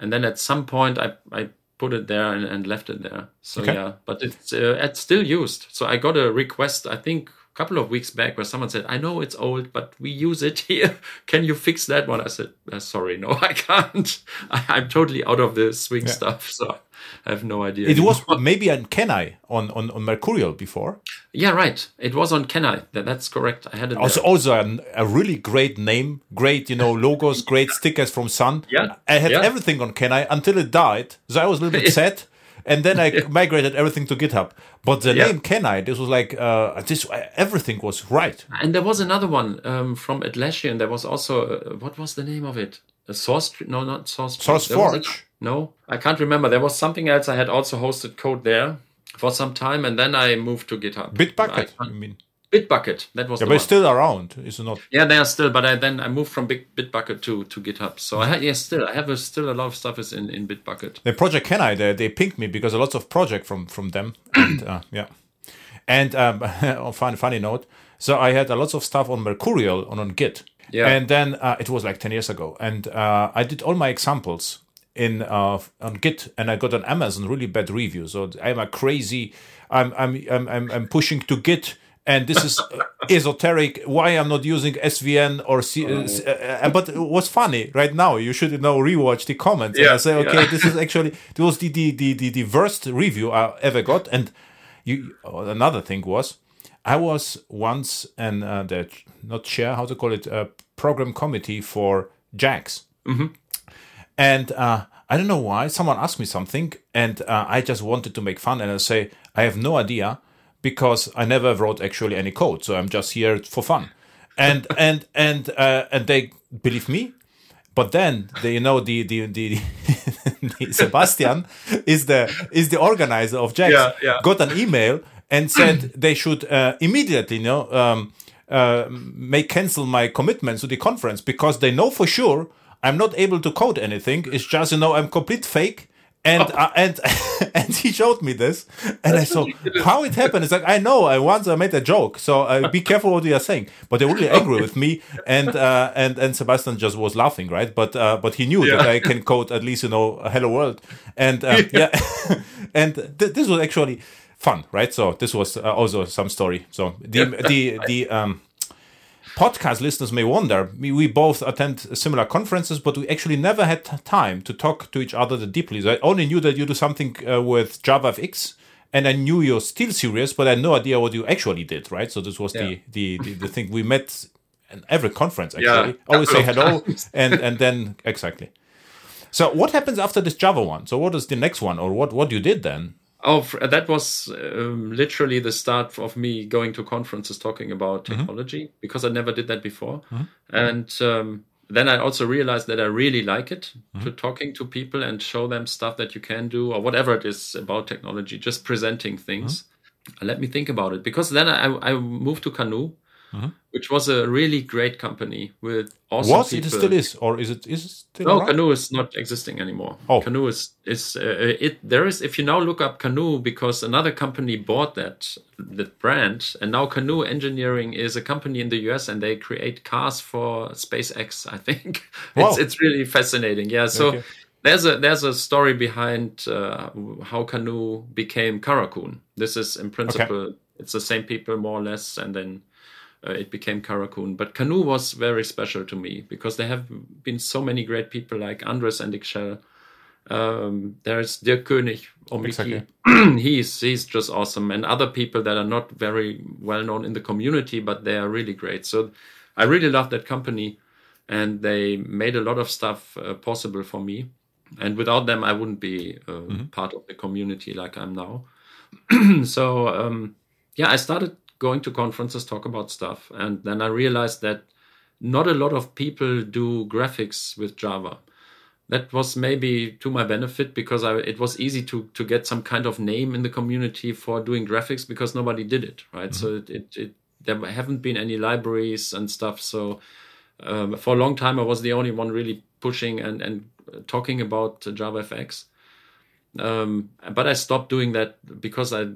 and then at some point, I I put it there and, and left it there. So Okay. yeah, but it's uh, it's still used. So I got a request. I think a couple of weeks back where someone said, "I know it's old, but we use it (laughs) here. Can you fix that one?" I said, uh, "Sorry, no, (laughs) I can't. (laughs) I, I'm totally out of the swing stuff, so I have no idea." It was maybe on Kenai on, on, on Mercurial before. yeah, right. It was on Kenai. That, that's correct. I had it. Also, there. also an, a really great name, great you know logos, great stickers from Sun. Yeah, I had yeah. everything on Kenai until it died, so I was a little bit (laughs) sad. And then I migrated everything to GitHub. But the Yeah. name Kenai, this was like uh, this. Everything was right. And there was another one um, from Atlassian. There was also uh, what was the name of it? a source no not source Source a- Forge. No i can't remember there was something else i had also hosted code there for some time and then i moved to github Bitbucket. I I mean, bitbucket that was yeah, but it's one. still around, is it not? yeah they are still but i then i moved from Big, bitbucket to to github so i had yeah still i have a, still a lot of stuff is in in bitbucket The project Kenai, they, they pinged me because a lots of project from from them. And, uh, yeah. And um, (laughs) on funny, funny note, so I had a lots of stuff on Mercurial and on Git. Yeah. And then uh, it was like ten years ago, and uh, I did all my examples in uh, on Git, and I got on Amazon really bad review. So I'm a crazy. I'm I'm I'm I'm, I'm pushing to Git. And this is (laughs) esoteric. Why I'm not using SVN or C? uh, uh, uh, but what's funny right now? You should now rewatch the comments. and I Yeah, say, okay, yeah. this is actually it was the the, the, the, the worst review I ever got. And you another thing was I was once in uh, the not chair how to call it a program committee for JAX, and uh, I don't know why someone asked me something, and uh, I just wanted to make fun, and I say I have no idea because I never wrote actually any code, so I'm just here for fun, and (laughs) and and uh, and they believe me. But then the, you know the the, the, (laughs) the Sebastian is the is the organizer of Jax. Yeah, yeah. Got an email and (clears throat) said they should uh, immediately you know um, uh, make cancel my commitments to the conference because they know for sure I'm not able to code anything. It's just you know I'm complete fake. And uh, and (laughs) and he showed me this, and I saw how it happened. It's like I know I once I made a joke, so uh, be careful what you are saying. But they were really angry with me, and uh, and and Sebastian just was laughing, right? But uh, but he knew that I can code at least you know hello world, and uh, yeah, (laughs) and th- this was actually fun, right? So this was uh, also some story. So the the the um podcast listeners may wonder we, we both attend similar conferences but we actually never had time to talk to each other that deeply. So i only knew that you do something uh, with javafx and i knew you're SteelSeries but i had no idea what you actually did right? So this was the, the, the the thing. We met in every conference actually. Yeah, always say hello times. (laughs) and and then exactly. So what happens after this java one? So what is the next one or what what you did then Oh, that was um, literally the start of me going to conferences talking about technology because I never did that before. And um, then I also realized that I really like it to talking to people and show them stuff that you can do or whatever it is about technology, just presenting things. Let me think about it. Because then I, I moved to Canoo, which was a really great company with awesome what people. it still is or is it is it still No, around? Canoo is not existing anymore. Oh. Canoo is is uh, it. There is if you now look up Canoo because another company bought that that brand, and now Canoo Engineering is a company in the US and they create cars for SpaceX. I think (laughs) Wow. it's it's really fascinating. Yeah, so. Okay. There's a there's a story behind uh, how Canoo became Karakun. This is in principle it's the same people more or less, and then uh, it became Karakun. But Canoo was very special to me because there have been so many great people like Andres and Ixchel. Um, there's Dierk König, Omiki. (clears throat) he's he's just awesome, and other people that are not very well known in the community, but they are really great. So I really love that company, and they made a lot of stuff uh, possible for me. And without them, I wouldn't be uh, part of the community like I'm now. (clears throat) so um, yeah, I started going to conferences, talk about stuff, and then I realized that not a lot of people do graphics with Java. That was maybe to my benefit because I, it was easy to to get some kind of name in the community for doing graphics because nobody did it, right? So it, it, it there haven't been any libraries and stuff. So um, for a long time, I was the only one really pushing and and talking about JavaFX. Um, but I stopped doing that because I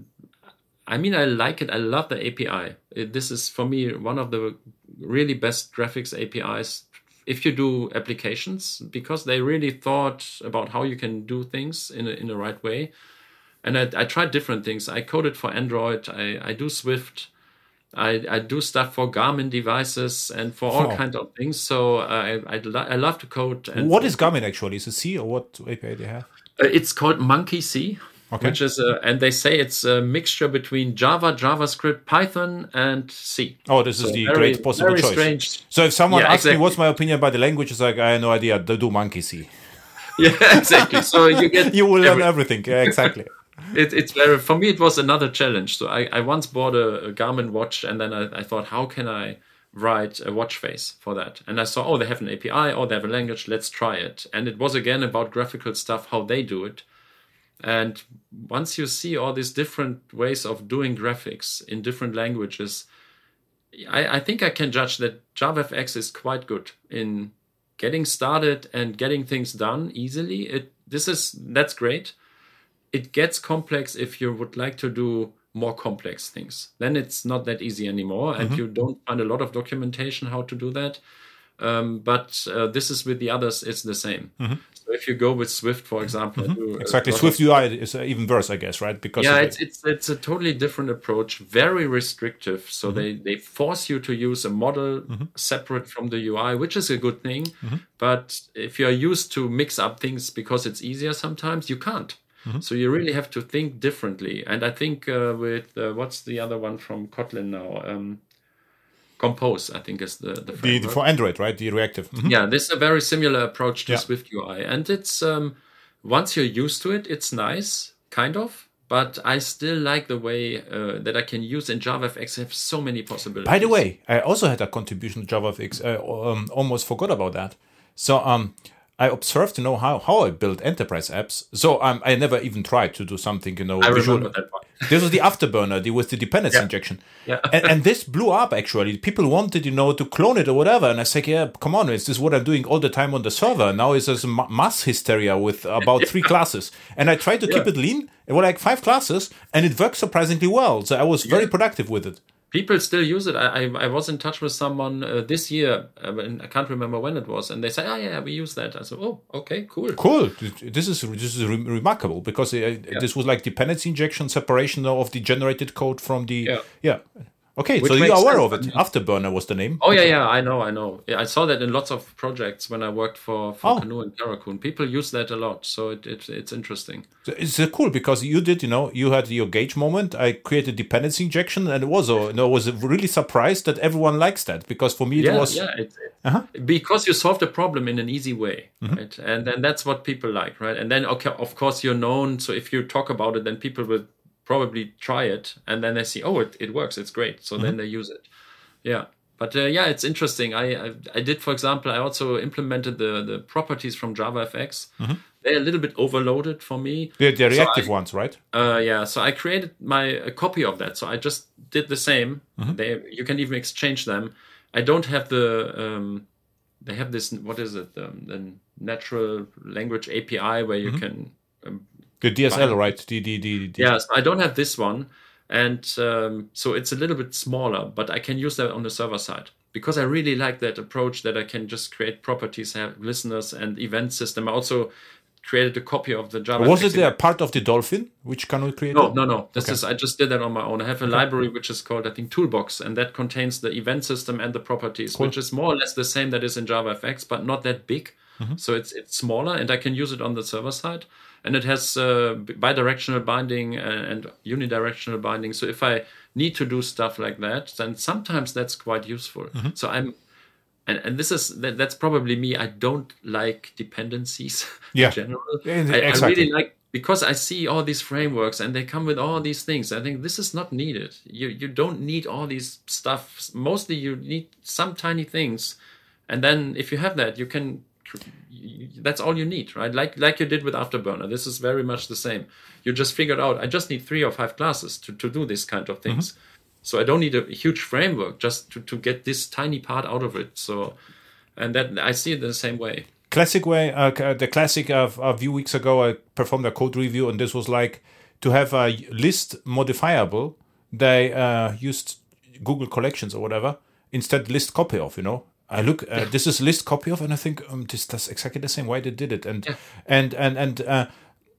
I mean, I like it. I love the API. It, this is for me one of the really best graphics APIs if you do applications because they really thought about how you can do things in a, in the right way. And I, I tried different things. I coded for Android. I, I do Swift. I, I do stuff for Garmin devices and for all Wow. kinds of things. So I I, lo- I love to code. And what is garmin actually is it c or what api they have uh, It's called Monkey C, Okay. which is a, and they say it's a mixture between Java, JavaScript, Python, and C. Oh, this is the very- great possible choice. strange. So if someone Yeah, asks me what's my opinion about the language, it's like I have no idea. They do monkey see. (laughs) Yeah, exactly. So you get (laughs) You will learn every- everything. Yeah, exactly. (laughs) it, it's very for me. It was another challenge. So I, I once bought a, a Garmin watch, and then I, I thought, how can I write a watch face for that. And I saw, oh, they have an API, or oh, they have a language, let's try it. And it was again about graphical stuff, how they do it. And once you see all these different ways of doing graphics in different languages, I, I think I can judge that JavaFX is quite good in getting started and getting things done easily. It this is that's great. It gets complex if you would like to do more complex things. Then it's not that easy anymore, and mm-hmm. you don't find a lot of documentation how to do that. Um, but uh, this is with the others, it's the same. Mm-hmm. If you go with Swift, for example, mm-hmm. exactly, Swift UI is uh, even worse, I guess, right? Because yeah, it's, it's it's a totally different approach, very restrictive. So mm-hmm. they they force you to use a model mm-hmm. separate from the UI, which is a good thing. Mm-hmm. But if you are used to mix up things because it's easier, sometimes you can't. Mm-hmm. So you really have to think differently. And I think uh, with uh, what's the other one from Kotlin now? Um, Compose, I think, is the the, the, the for Android, right? The reactive. Mm-hmm. Yeah, this is a very similar approach to yeah. Swift UI, and it's um, once you're used to it, it's nice, kind of. But I still like the way uh, that I can use in JavaFX. I have so many possibilities. By the way, I also had a contribution to JavaFX. I um, almost forgot about that. So um, I observed to know how, how I build enterprise apps. So um, I never even tried to do something, you know. I remember that one. (laughs) this was the afterburner the, with the dependency yeah. injection. Yeah. and, and, this blew up actually. People wanted, you know, to clone it or whatever. And I said, yeah, come on, is this what I'm doing all the time on the server? Now it's a mass hysteria with about (laughs) three classes. And I tried to yeah. keep it lean. It was like five classes and it worked surprisingly well. So I was very productive with it people still use it. I, I, I was in touch with someone uh, this year, uh, I can't remember when it was, and they say, "Oh yeah, we use that." I said, "Oh, okay, cool." Cool. This is this is re remarkable because uh, yeah. this was like dependency injection, separation of the generated code from the yeah. yeah. Okay, Which so you are aware sense. of it. Afterburner was the name. Oh yeah, yeah, I know, I know. Yeah, I saw that in lots of projects when I worked for, for oh. Canoo and Karakun. People use that a lot, so it, it it's interesting. So it's uh, cool because you did, you know, you had your gauge moment. I created dependency injection, and it was, uh, you know, was really surprised that everyone likes that because for me it yeah, was yeah, it, uh-huh. because you solved the problem in an easy way, mm-hmm. right? And then that's what people like, right? And then okay, of course you're known, so if you talk about it, then people will probably try it and then they see oh it, it works it's great. So mm-hmm. then they use it. Yeah. But uh, yeah it's interesting. I, I, I did for example i also implemented the the properties from javafx mm-hmm. they're a little bit overloaded for me. They're the reactive so I, ones right? Uh, yeah. So i created my a copy of that. So i just did the same. Mm-hmm. they you can even exchange them. I don't have the um, they have this what is it um, the natural language api where you mm-hmm. can um, the DSL, right? The, the, the, the, Yes, I don't have this one. And um, so it's a little bit smaller, but I can use that on the server side because I really like that approach that I can just create properties, have listeners and event system. I also created a copy of the Java. Was it a part of the Dolphin, which can we create? No, no, no. This okay. is I just did that on my own. I have a okay. library which is called I think Toolbox, and that contains the event system and the properties, cool. which is more or less the same that is in JavaFX, but not that big. Mm-hmm. So it's it's smaller, and I can use it on the server side and it has uh, bidirectional binding and unidirectional binding. So if I need to do stuff like that, then sometimes that's quite useful. Mm-hmm. So I'm, and, and this is that, that's probably me. I don't like dependencies (laughs) yeah. in general. Exactly. I, I really like because I see all these frameworks and they come with all these things. I think this is not needed. You you don't need all these stuff. Mostly you need some tiny things, and then if you have that, you can that's all you need, right? Like like you did with Afterburner. This is very much the same. You just figured out I just need three or five classes to, to do this kind of things. Mm-hmm. So I don't need a huge framework just to, to get this tiny part out of it. So and that I see it the same way. Classic way, uh, the classic of a few weeks ago, I performed a code review, and this was like to have a list modifiable. They uh, used Google Collections or whatever instead list copy of, you know, I look. Uh, this is a list copy of, and I think um, this that's exactly the same way they did it, and yeah. and and and uh,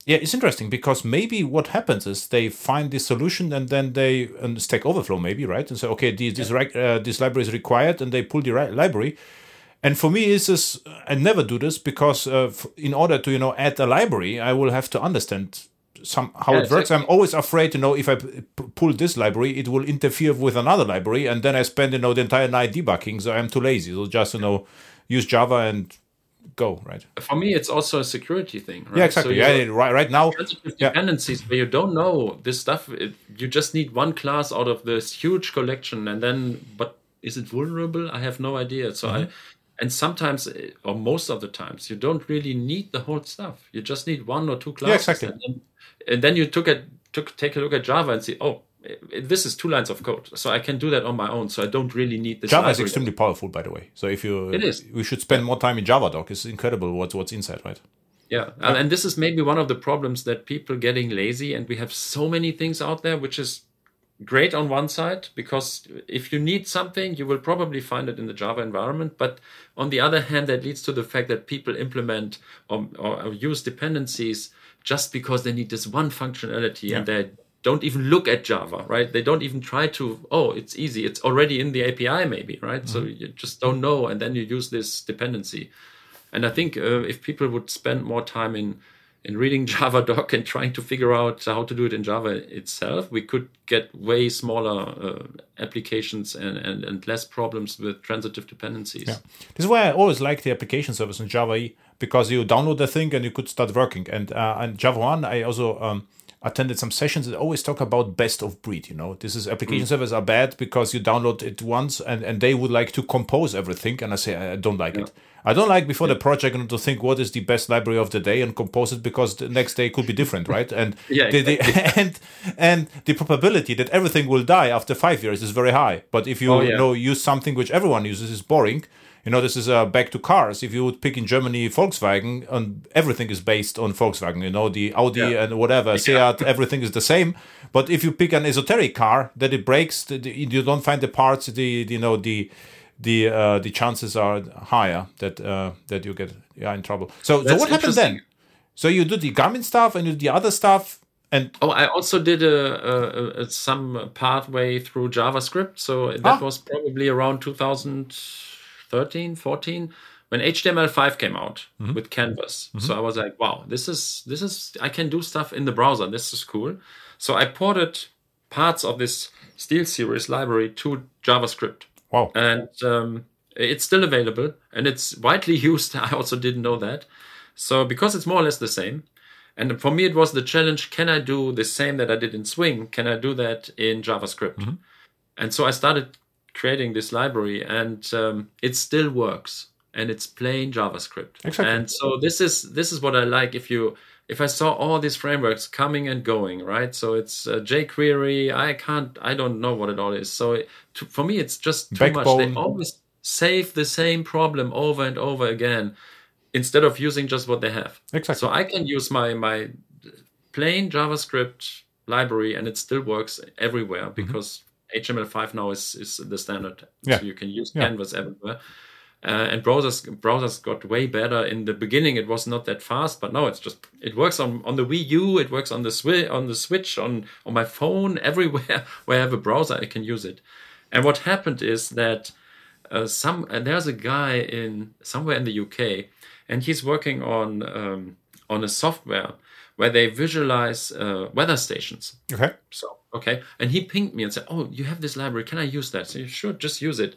yeah, it's interesting because maybe what happens is they find the solution and then they and Stack Overflow maybe right and say okay this this, uh, this library is required and they pull the right library. And for me, is this I never do this because uh, in order to you know add a library, I will have to understand some how yeah, it works. Exactly. I'm always afraid to know if I pull this library, it will interfere with another library, and then I spend you know the entire night debugging. So I'm too lazy. So just you know use Java and go right. For me, it's also a security thing. Right? Yeah, exactly. So yeah, right, right now. Dependencies yeah. where you don't know this stuff. It, you just need one class out of this huge collection, and then but is it vulnerable? I have no idea. So I, mm-hmm. and sometimes or most of the times you don't really need the whole stuff. You just need one or two classes. yeah, exactly. And then, and then you took a took take a look at Java and see, oh, this is two lines of code, so I can do that on my own. So I don't really need this. Java is extremely powerful, by the way. So if you, It is. we should spend more time in JavaDoc. It's incredible what's what's inside, right? Yeah, and, and this is maybe one of the problems that people getting lazy, and we have so many things out there, which is great on one side because if you need something, you will probably find it in the Java environment. But on the other hand, that leads to the fact that people implement or, or use dependencies just because they need this one functionality and they don't even look at Java, right? They don't even try to, oh, it's easy. It's already in the API, maybe, right? So you just don't know. And then you use this dependency. And I think uh, if people would spend more time in in reading (laughs) Java doc and trying to figure out how to do it in Java itself, we could get way smaller uh, applications and, and, and less problems with transitive dependencies. Yeah. This is why I always like the application service in Java because you download the thing and you could start working. And uh, and Java One, I also um, attended some sessions that always talk about best of breed. You know, this is application servers are bad because you download it once and and they would like to compose everything, and I say I don't like it. I don't like before the project to think what is the best library of the day and compose it because the next day could be different, right? (laughs) And Yeah, the, the, (laughs) and and the probability that everything will die after five years is very high. But if you Oh, yeah. know use something which everyone uses is boring. You know, this is uh, back to cars. If you would pick in Germany Volkswagen, and everything is based on Volkswagen. You know, the Audi Yeah. and whatever, Seat, everything is the same. But if you pick an esoteric car that it breaks, the, the, you don't find the parts. The, you know the the uh, the chances are higher that uh, that you get yeah in trouble. So so what happened then? So you do the Garmin stuff and you do the other stuff, and Oh, I also did a, a, a some pathway through JavaScript. So that Ah. was probably around 2013, 14 when HTML5 came out Mm-hmm. with Canvas. So I was like, wow, this is this is I can do stuff in the browser. This is cool. So I ported parts of this SteelSeries library to JavaScript wow, and um, it's still available and it's widely (laughs) used. I also didn't know that. So because it's more or less the same, and for me it was the challenge: can I do the same that I did in Swing? Can I do that in JavaScript? And so I started creating this library, and um, it still works, and it's plain JavaScript. Exactly. And so this is this is what I like. If you if I saw all these frameworks coming and going, right? So it's uh, jQuery. I can't. I don't know what it all is. So it, to, for me, it's just too much. They always save the same problem over and over again instead of using just what they have. Exactly. So I can use my my plain JavaScript library and it still works everywhere because HTML5 now is, is the standard. Yeah. So you can use Yeah. Canvas everywhere. Uh, and browsers browsers got way better. In the beginning, it was not that fast, but now it's just it works on on the Wii U, it works on the Switch, on the Switch, on on my phone, (laughs) everywhere where I have a browser, I can use it. And what happened is that uh, some and there's a guy in somewhere in the UK, and he's working on um, on a software where they visualize uh, weather stations. okay, So okay, and he pinged me and said, "Oh, you have this library. Can I use that?" So sure, just use it.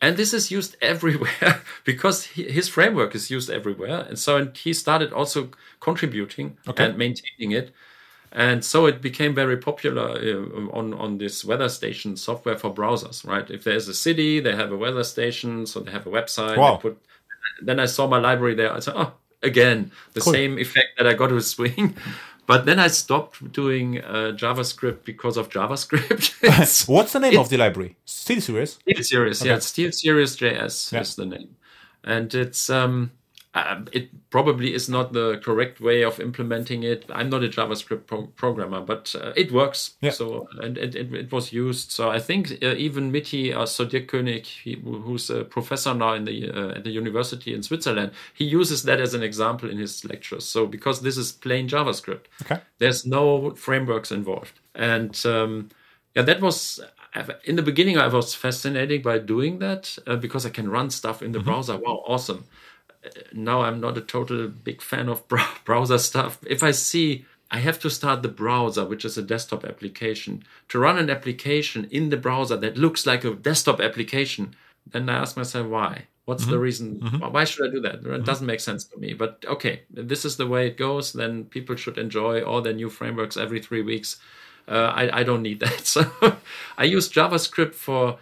And this is used (laughs) everywhere (laughs) because he, his framework is used everywhere. And so and he started also contributing Okay. and maintaining it. And so it became very popular uh, on, on this weather station software for browsers, right? If there's a city, they have a weather station, so they have a website. they Wow. put, then I saw my library there. I said, oh, again, the Cool. same effect that I got with Swing. (laughs) But then I stopped doing uh, JavaScript because of JavaScript. (laughs) (laughs) what's the name It- of the library? SteelSeries. Steel Series, yeah, it's SteelSeries JS Yeah. is the name, and it's um, uh, it probably is not the correct way of implementing it. I'm not a JavaScript pro- programmer, but uh, it works. Yeah. So and it, it, it was used. So I think uh, even Mitty uh, so Dierk König, he, who's a professor now in the uh, at the university in Switzerland, he uses that as an example in his lectures. So because this is plain JavaScript, Okay. there's no frameworks involved and um, yeah that was in the beginning i was fascinated by doing that uh, because i can run stuff in the browser wow awesome now i'm not a total big fan of (laughs) browser stuff. If i see i have to start the browser which is a desktop application. To run an application in the browser that looks like a desktop application then i ask myself why? What's the mm-hmm. reason? Mm-hmm. Why should i do that? It mm-hmm. doesn't make sense to me. But okay this is the way it goes then people should enjoy all their new frameworks every three weeks. Uh, I, I don't need (laughs) that. So i use javascript for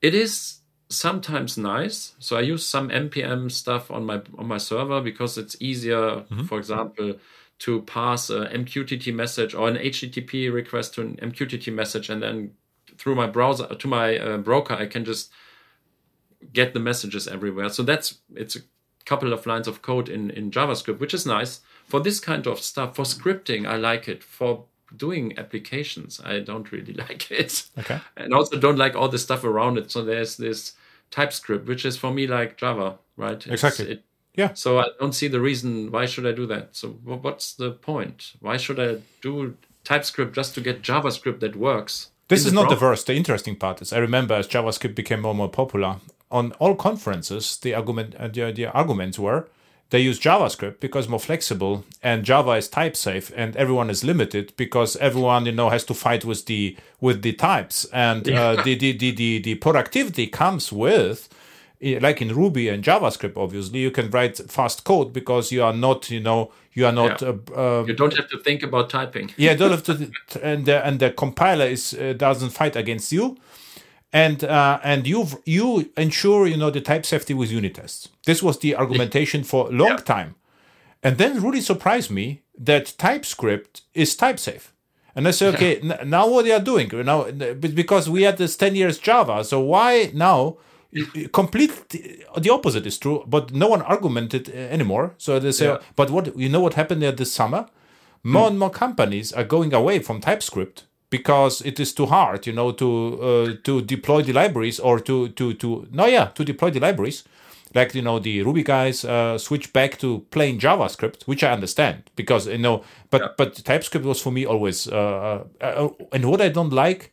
it is sometimes nice. So I use some npm stuff on my on my server because it's easier. Mm-hmm. For example, to pass a MQTT message or an HTTP request to an MQTT message, and then through my browser to my uh, broker, I can just get the messages everywhere. So that's it's a couple of lines of code in in JavaScript, which is nice for this kind of stuff. For scripting, I like it. For doing applications, I don't really (laughs) like it. Okay. And also don't like all the stuff around it. So there's this TypeScript, which is for me like Java, right? It's- Exactly. It, Yeah. so I don't see the reason why should I do that. So what's the point? Why should I do TypeScript just to get JavaScript that works? This is not the browser? worst. The interesting part is I remember as JavaScript became more and more popular on all conferences, the argument uh, the, the arguments were they use JavaScript because more flexible and Java is type safe and everyone is limited because everyone you know has to fight with the with the types and uh, the, the, the the the productivity comes with eh, like in Ruby and JavaScript, obviously, you can write fast code because you are not, you know, you are not Yeah. uh, uh, You don't have to think about typing. yeah, don't have to, (laughs) and the, and the compiler is uh, doesn't fight against you, and uh, and you you ensure you know the type safety with unit tests. This was the argumentation for a long time, and then really surprised me that TypeScript is type safe. And I say, okay, n- now what they are doing now because we had this ten years Java, so why now? Complete the opposite is true, but no one argumented uh, anymore. So they say, Yeah. but what you know what happened there this summer? more and more companies are going away from TypeScript because it is too hard, you know, to uh, to deploy the libraries or to to to no, yeah, to deploy the libraries. Like you know, the Ruby guys uh, switch back to plain JavaScript, which I understand because you know, but Yeah. but TypeScript was for me always. Uh, uh, and what I don't like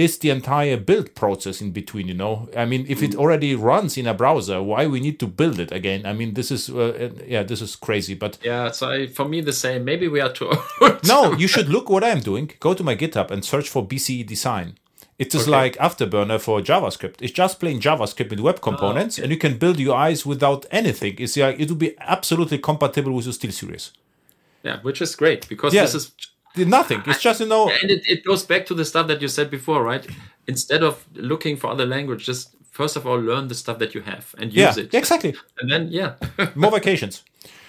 is the entire build process in between you know i mean if it already runs in a browser why we need to build it again i mean this is uh, yeah this is crazy but Yeah, so I, for me the same. Maybe we are too (laughs) old. no, (laughs) you should look what I'm doing. Go to my GitHub and search for BCE design. It is Okay. like Afterburner for JavaScript. It's just plain JavaScript with web components, okay. and you can build UIs without anything. It's like it will be absolutely compatible with your SteelSeries. yeah, which is great because Yeah. this is Nothing. It's just you know. and it, it goes back to the stuff that you said before, right? Instead of looking for other language, just first of all learn the stuff that you have and use Yeah, it. exactly. And then yeah. (laughs) More vacations.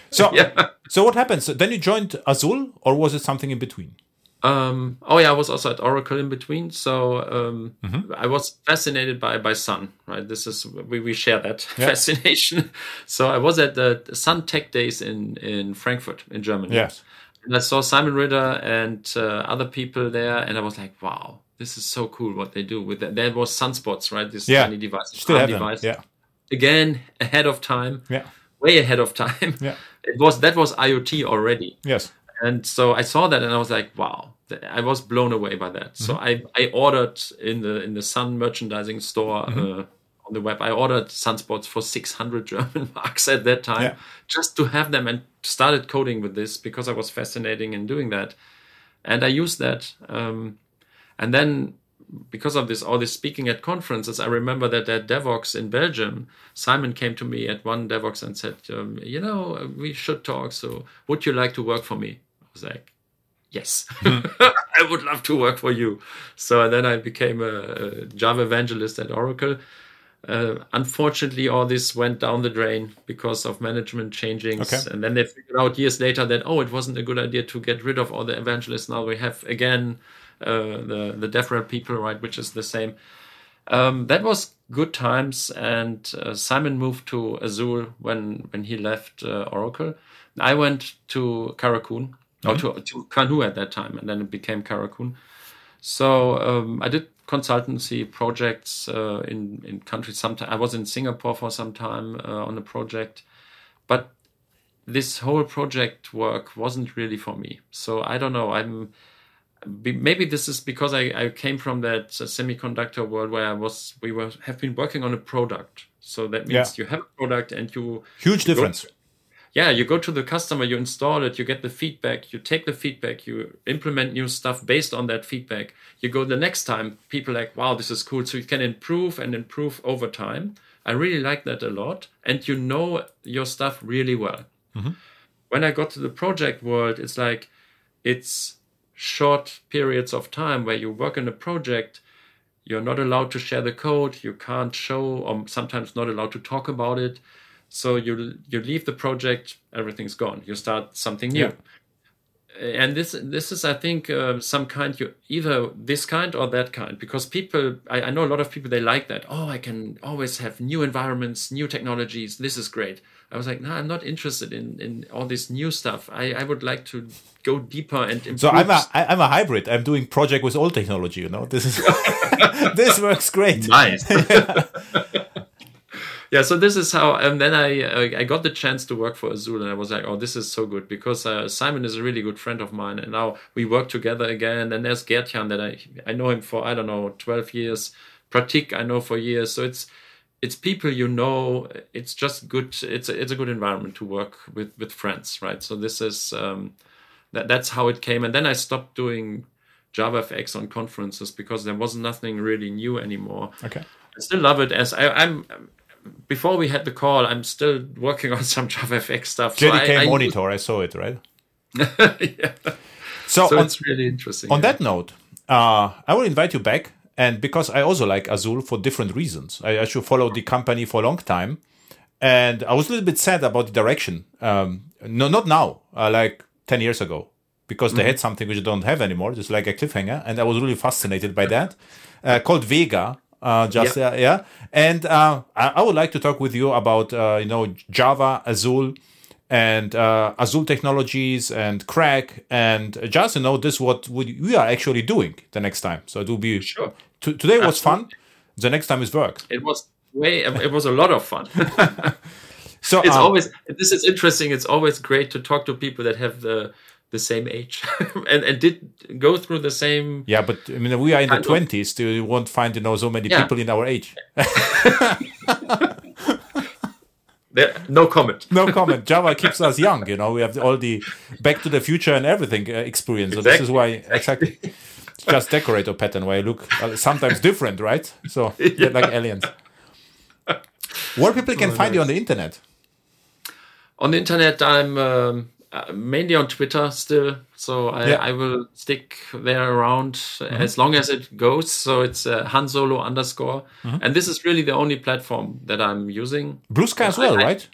So, Yeah. so what happens? Then you joined Azul, or was it something in between? Um, oh yeah, I was also at Oracle in between. So um, Mm-hmm. I was fascinated by by Sun. Right, this is we, we share that (laughs) fascination. So I was at the Sun Tech Days in in Frankfurt in Germany. Yes. And I saw Simon Ritter and uh, other people there, and I was like, wow, this is so cool what they do with that. There was Sunspots, right? This Yeah. tiny device, Still have them. Yeah. Again, ahead of time, Yeah. way ahead of time. Yeah. (laughs) It was that was IoT already. Yes. And so I saw that and I was like, wow, I was blown away by that. So Mm-hmm. I, I ordered in the in the Sun merchandising store Mm-hmm. uh, on the web, I ordered sunspots for 600 German (laughs) marks at that time Yeah. just to have them and started coding with this because I was fascinating in doing that. And I used that. Um, and then because of this, all this speaking at conferences, I remember that at Devoxx in Belgium, Simon came to me at one Devoxx and said, um, you know, we should talk. So would you like to work for me? I was like, yes, (laughs) I would love to work for you. So then I became a, a Java evangelist at Oracle. Uh, unfortunately, all this went down the drain because of management changings. Okay. And then they figured out years later that, oh, it wasn't a good idea to get rid of all the evangelists. Now we have again uh, the, the DevRel people, right, which is the same. Um, that was good times. And uh, Simon moved to Azul when, when he left uh, Oracle. I went to Karakun, or to, to Canoo at that time, and then it became Karakun. So um, I did consultancy projects uh, in in countries. Sometimes I was in Singapore for some time uh, on a project, but this whole project work wasn't really for me. So I don't know. I'm maybe this is because I, I came from that uh, semiconductor world where I was we were have been working on a product. So that means Yeah. you have a product and you Huge difference. Yeah, you go to the customer, you install it, you get the feedback, you take the feedback, you implement new stuff based on that feedback. You go the next time, people like, wow, this is cool. So you can improve and improve over time. I really like that a lot. And you know your stuff really well. Mm-hmm. When I got to the project world, it's like it's short periods of time where you work in a project you're not allowed to share the code you can't show or sometimes not allowed to talk about it so you you leave the project everything's gone. You start something new. Yeah. and this this is i think uh, some kind you either this kind or that kind. Because people I, I know a lot of people they like that. Oh i can always have new environments new technologies. This is great. I was like no i'm not interested in in all this new stuff. I i would like to go deeper and improve So I'm a I- I'm a hybrid. I'm doing project with old technology. You know, this is (laughs) this works great. nice. yeah (laughs) (laughs) so this is how and then i uh, i got the chance to work for azul and i was like oh this is so good because uh, simon is a really good friend of mine and now we work together again and there's geertjan that i i know him for i don't know 12 years pratik i know for years so it's it's people you know it's just good it's a, it's a good environment to work with with friends right so this is um that that's how it came and then i stopped doing javafx on conferences because there was nothing really new anymore Okay. I still love it as I, I'm. Before we had the call, I'm still working (laughs) on some JavaFX stuff. So JDK I, I monitor. I saw it right. (laughs) yeah. So, So on, it's really interesting. on yeah. that note, uh, I will invite you back, and because I also like Azul for different reasons. I, I should follow the company for a long time, and I was a little bit sad about the direction. Um, no, not now. Uh, like ten years ago, because they had something which they don't have anymore, just like a cliffhanger, and I was really fascinated by that. Uh, called Vega. Uh, just Yeah. uh, yeah, and uh, I, I would like to talk with you about uh, you know Java, Azul, and uh, Azul technologies and CRaC, and just you know this what we we are actually doing the next time. So it will be Sure. T- today was fun. The next time is work. It was way. It was a lot of fun. (laughs) So it's um, always. This is interesting. It's always great to talk to people that have the the same age (laughs) and and did go through the same. yeah, but I mean we are in the Kind of. twenties. So you won't find you know so many Yeah. people in our age. (laughs) There, no comment. No (laughs) comment. Java keeps us young. You know we have all the Back to the Future and everything uh, experience. So this is why exactly. It's just decorator pattern where I look uh, sometimes different, right? So like aliens. Where people Oh, can find you on the internet? On the internet, I'm um, uh, mainly on Twitter still, so I, Yeah. I will stick there around as long as it goes. So it's uh, Han Solo underscore, and this is really the only platform that I'm using. Blue Sky as well, I- right?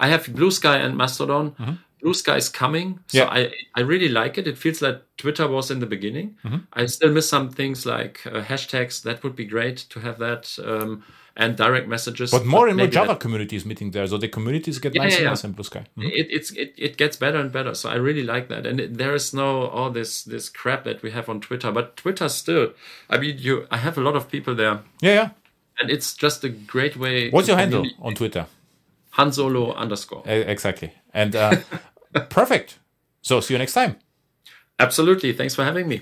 I have Blue Sky and Mastodon. Blue Sky is coming, so Yeah. I I really like it. It feels like Twitter was in the beginning. I still miss some things like uh, hashtags. That would be great to have that, um, and direct messages. But more and more Java that- Java communities meeting there, so the communities get Yeah, nicer yeah, and yeah. nicer in Blue Sky. Mhm. it, it's it, it gets better and better so i really like that and it, there is no all this this crap that we have on twitter but twitter still i mean you i have a lot of people there Yeah, yeah. and it's just a great way What's your handle on Twitter? han solo underscore Exactly. And uh, (laughs) perfect. So see you next time. absolutely thanks for having me